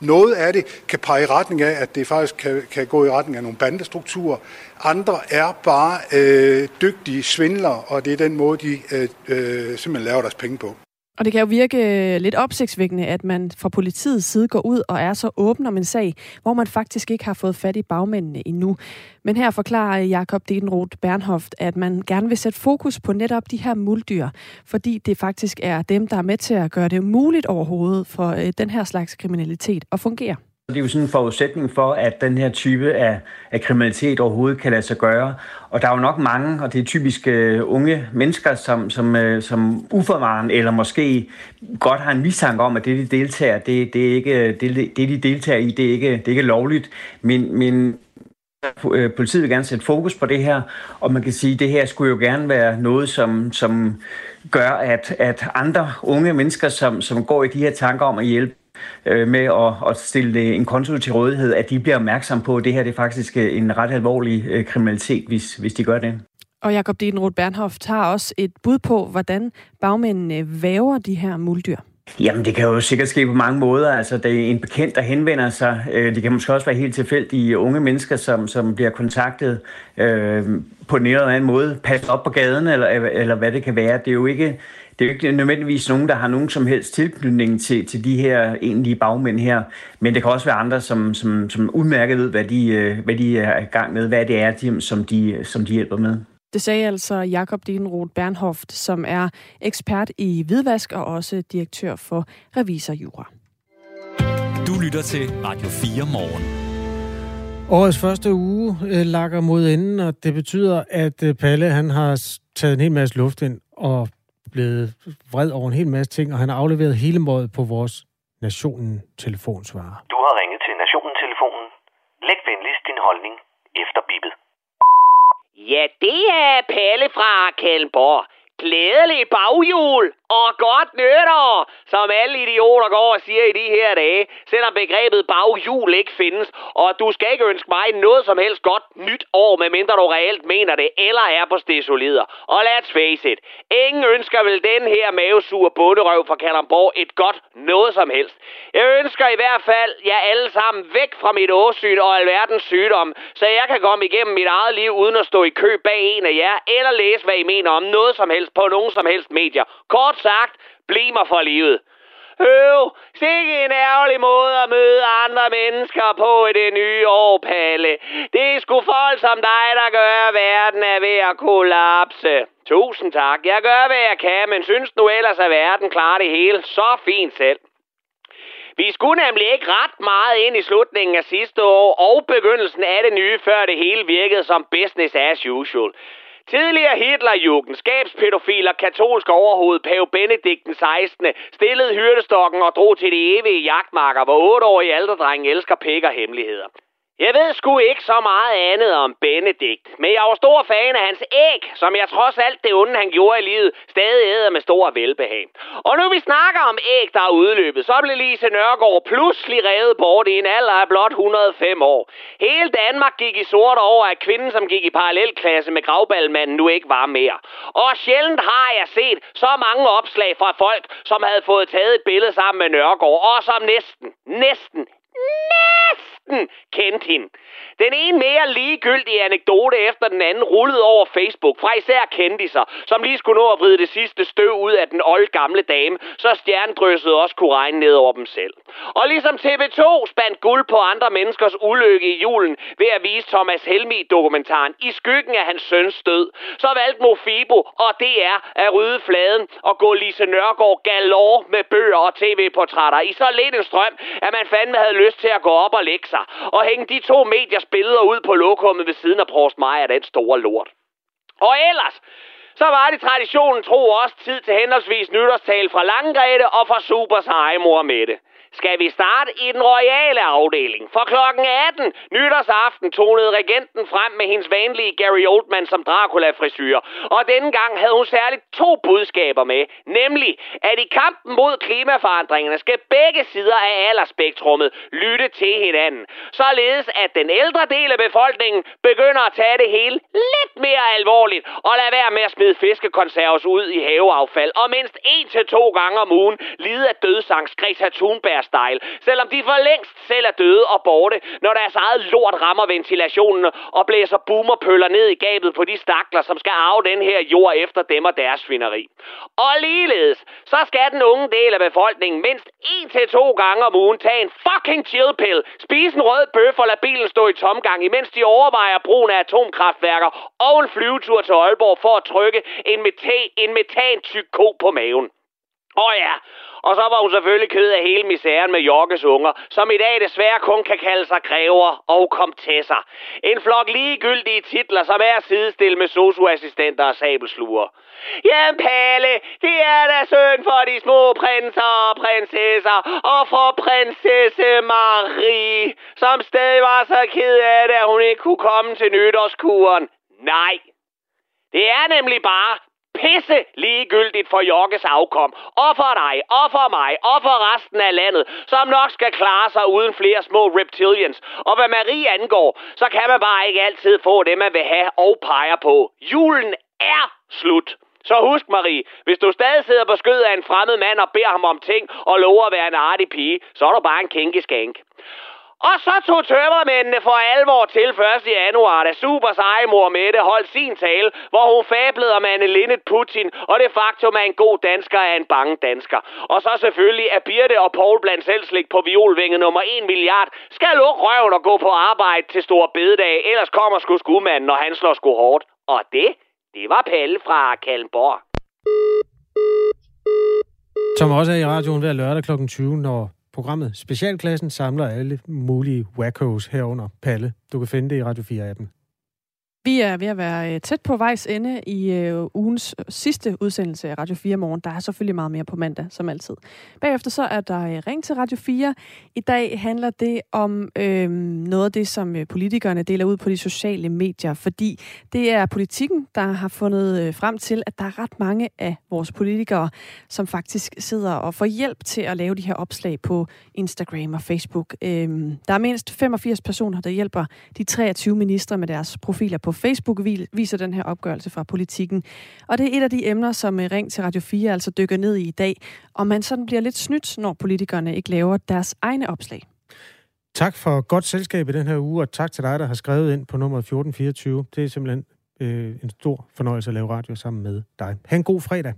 noget af det kan pege i retning af, at det faktisk kan, kan gå i retning af nogle bandestrukturer. Andre er bare øh, dygtige svindlere, og det er den måde, de øh, øh simpelthen laver deres penge på. Og det kan jo virke øh, lidt opsigtsvækkende, at man fra politiets side går ud og er så åben om en sag, hvor man faktisk ikke har fået fat i bagmændene endnu. Men her forklarer Jakob Dedenroth Bernhoft, at man gerne vil sætte fokus på netop de her muldyr, fordi det faktisk er dem, der er med til at gøre det muligt overhovedet for øh, den her slags kriminalitet at fungere. Det er jo sådan en forudsætning for, at den her type af, af kriminalitet overhovedet kan lade sig gøre. Og der er jo nok mange, og det er typisk uh, unge mennesker, som, som, uh, som uforvaren eller måske godt har en mistanke om, at det, de deltager, det, det, er ikke, øh, det, det, de deltager i, det er ikke, det er ikke lovligt. Men, men politiet vil gerne sætte fokus på det her, og man kan sige, at det her skulle jo gerne være noget, som, som gør, at, at andre unge mennesker, som, som går i de her tanker om at hjælpe, øh, med at, at stille en konto til rådighed, at de bliver opmærksom på, at det her det er faktisk øh, en ret alvorlig øh, kriminalitet, hvis, hvis de gør det. Og Jakob Dienroth Bernhoft har også et bud på, hvordan bagmændene væver de her muldyr. Jamen, det kan jo sikkert ske på mange måder. Altså, det er en bekendt, der henvender sig. Øh, det kan måske også være helt tilfældige unge mennesker, som, som bliver kontaktet øh, på en eller anden måde. Pas op på gaden, eller, eller hvad det kan være. Det er jo ikke det er jo ikke nødvendigvis nogen, der har nogen som helst tilknytning til, til de her egentlige bagmænd her, men det kan også være andre, som, som, som udmærket ved, hvad de, øh, hvad de er i gang med, hvad det er, de, som, de, som de hjælper med. Det sagde altså Jakob Dienroth Bernhoft, som er ekspert i hvidvask og også direktør for Revisorjura. Du lytter til Radio 4 morgen. Årets første uge øh, lakker mod enden, og det betyder, at øh, Palle han har taget en hel masse luft ind og blevet vred over en hel masse ting, og han har afleveret hele mådet på vores Nationen telefonsvarer. Du har ringet til Nationen-telefonen. Læg venligst din holdning efter bippet. Ja, det er Palle fra Kalmborg. Glædelig baghjul og godt nytår, som alle idioter går og siger i de her dage, selvom begrebet baghjul ikke findes. Og du skal ikke ønske mig noget som helst godt nyt år, medmindre du reelt mener det, eller er på stesolider. Og let's face it, ingen ønsker vel den her mavesure bunderøv fra Kalamborg et godt noget som helst. Jeg ønsker i hvert fald jer alle sammen væk fra mit åsyn og alverdens sygdom, så jeg kan komme igennem mit eget liv uden at stå i kø bag en af jer, eller læse, hvad I mener om noget som helst på nogen som helst medier. Kort sagt, bliv mig for livet. Øv, sikke en ærgerlig måde at møde andre mennesker på i det nye år, Palle. Det er sgu folk som dig, der gør, at verden er ved at kollapse. Tusind tak. Jeg gør, hvad jeg kan, men synes nu ellers, at verden klarer det hele så fint selv. Vi skulle nemlig ikke ret meget ind i slutningen af sidste år og begyndelsen af det nye, før det hele virkede som business as usual. Tidligere Hitlerjugend, skabspædofiler, katolsk overhoved, pave Benedikt den 16. stillede hyrdestokken og drog til de evige jagtmarker, hvor otteårige alderdrenge elsker pik og hemmeligheder. Jeg ved sgu ikke så meget andet om Benedikt, men jeg var stor fan af hans æg, som jeg trods alt det onde, han gjorde i livet, stadig æder med stor velbehag. Og nu vi snakker om æg, der er udløbet, så blev Lise Nørgaard pludselig revet bort i en alder af blot 105 år. Hele Danmark gik i sort over, at kvinden, som gik i parallelklasse med gravballmanden, nu ikke var mere. Og sjældent har jeg set så mange opslag fra folk, som havde fået taget et billede sammen med Nørgaard, og som næsten, næsten, næsten kendte hende. Den ene mere ligegyldige anekdote efter den anden rullede over Facebook fra især kendiser, som lige skulle nå at vride det sidste støv ud af den old gamle dame, så stjernedrysset også kunne regne ned over dem selv. Og ligesom TV2 spandt guld på andre menneskers ulykke i julen ved at vise Thomas Helmi-dokumentaren i skyggen af hans søns død, så valgte Mofibo og DR at rydde fladen og gå Lise Nørgaard galore med bøger og tv-portrætter i så lidt en strøm, at man fandme havde lyst til at gå op og lægge sig og hænge de to mediers billeder ud på lokummet ved siden af Prost Maja, den store lort. Og ellers, så var det traditionen tro også tid til henholdsvis nytårstal fra Langrete og fra Supers Mor Mette skal vi starte i den royale afdeling. For klokken 18 nytårsaften tonede regenten frem med hendes vanlige Gary Oldman som Dracula-frisyr. Og denne gang havde hun særligt to budskaber med. Nemlig, at i kampen mod klimaforandringerne skal begge sider af aldersspektrummet lytte til hinanden. Således at den ældre del af befolkningen begynder at tage det hele lidt mere alvorligt og lade være med at smide fiskekonserves ud i haveaffald. Og mindst en til to gange om ugen lide af dødsangst Greta Thunberg style, selvom de for længst selv er døde og borte, når deres eget lort rammer ventilationen og blæser boomerpøller ned i gabet på de stakler, som skal arve den her jord efter dem og deres svineri. Og ligeledes, så skal den unge del af befolkningen mindst en til to gange om ugen tage en fucking chill pill, spise en rød bøf og lade bilen stå i tomgang, imens de overvejer brugen af atomkraftværker og en flyvetur til Aalborg for at trykke en, metan, en metantyk ko på maven. Åh oh ja, og så var hun selvfølgelig ked af hele misæren med Jokkes unger, som i dag desværre kun kan kalde sig grever og komtesser. En flok ligegyldige titler, som er sidestil med socioassistenter og sabelsluger. Jamen Palle, det er da synd for de små prinser og prinsesser, og for prinsesse Marie, som stadig var så ked af det, at hun ikke kunne komme til nytårskuren. Nej, det er nemlig bare pisse ligegyldigt for Jokkes afkom, og for dig, og for mig, og for resten af landet, som nok skal klare sig uden flere små reptilians. Og hvad Marie angår, så kan man bare ikke altid få det, man vil have og peger på. Julen er slut. Så husk, Marie, hvis du stadig sidder på skødet af en fremmed mand og beder ham om ting og lover at være en artig pige, så er du bare en kinkeskank. Og så tog tømmermændene for alvor til 1. januar, da super mor Mette holdt sin tale, hvor hun fablede om Anne Linnet Putin, og det faktum, at en god dansker er en bange dansker. Og så selvfølgelig, at Birte og Paul blandt selvslik på violvinge nummer 1 milliard skal lukke røven og gå på arbejde til store bededag, ellers kommer sgu skumanden, når han slår sgu hårdt. Og det, det var Palle fra Kalmborg. Som også er i radioen hver lørdag kl. 20, når Programmet Specialklassen samler alle mulige wackos herunder Palle. Du kan finde det i Radio 4-appen. Vi er ved at være øh, tæt på vejs ende i øh, ugens øh, sidste udsendelse af Radio 4 morgen. Der er selvfølgelig meget mere på mandag, som altid. Bagefter så er der Ring til Radio 4. I dag handler det om øh, noget af det, som politikerne deler ud på de sociale medier, fordi det er politikken, der har fundet frem til, at der er ret mange af vores politikere, som faktisk sidder og får hjælp til at lave de her opslag på Instagram og Facebook. Øh, der er mindst 85 personer, der hjælper de 23 ministre med deres profiler på Facebook, viser den her opgørelse fra politikken. Og det er et af de emner, som øh, Ring til Radio 4 altså dykker ned i i dag, og man sådan bliver lidt snydt, når politikerne ikke laver deres egne opslag. Tak for godt selskab i den her uge, og tak til dig, der har skrevet ind på nummer 1424. Det er simpelthen øh, en stor fornøjelse at lave radio sammen med dig. Ha' en god fredag.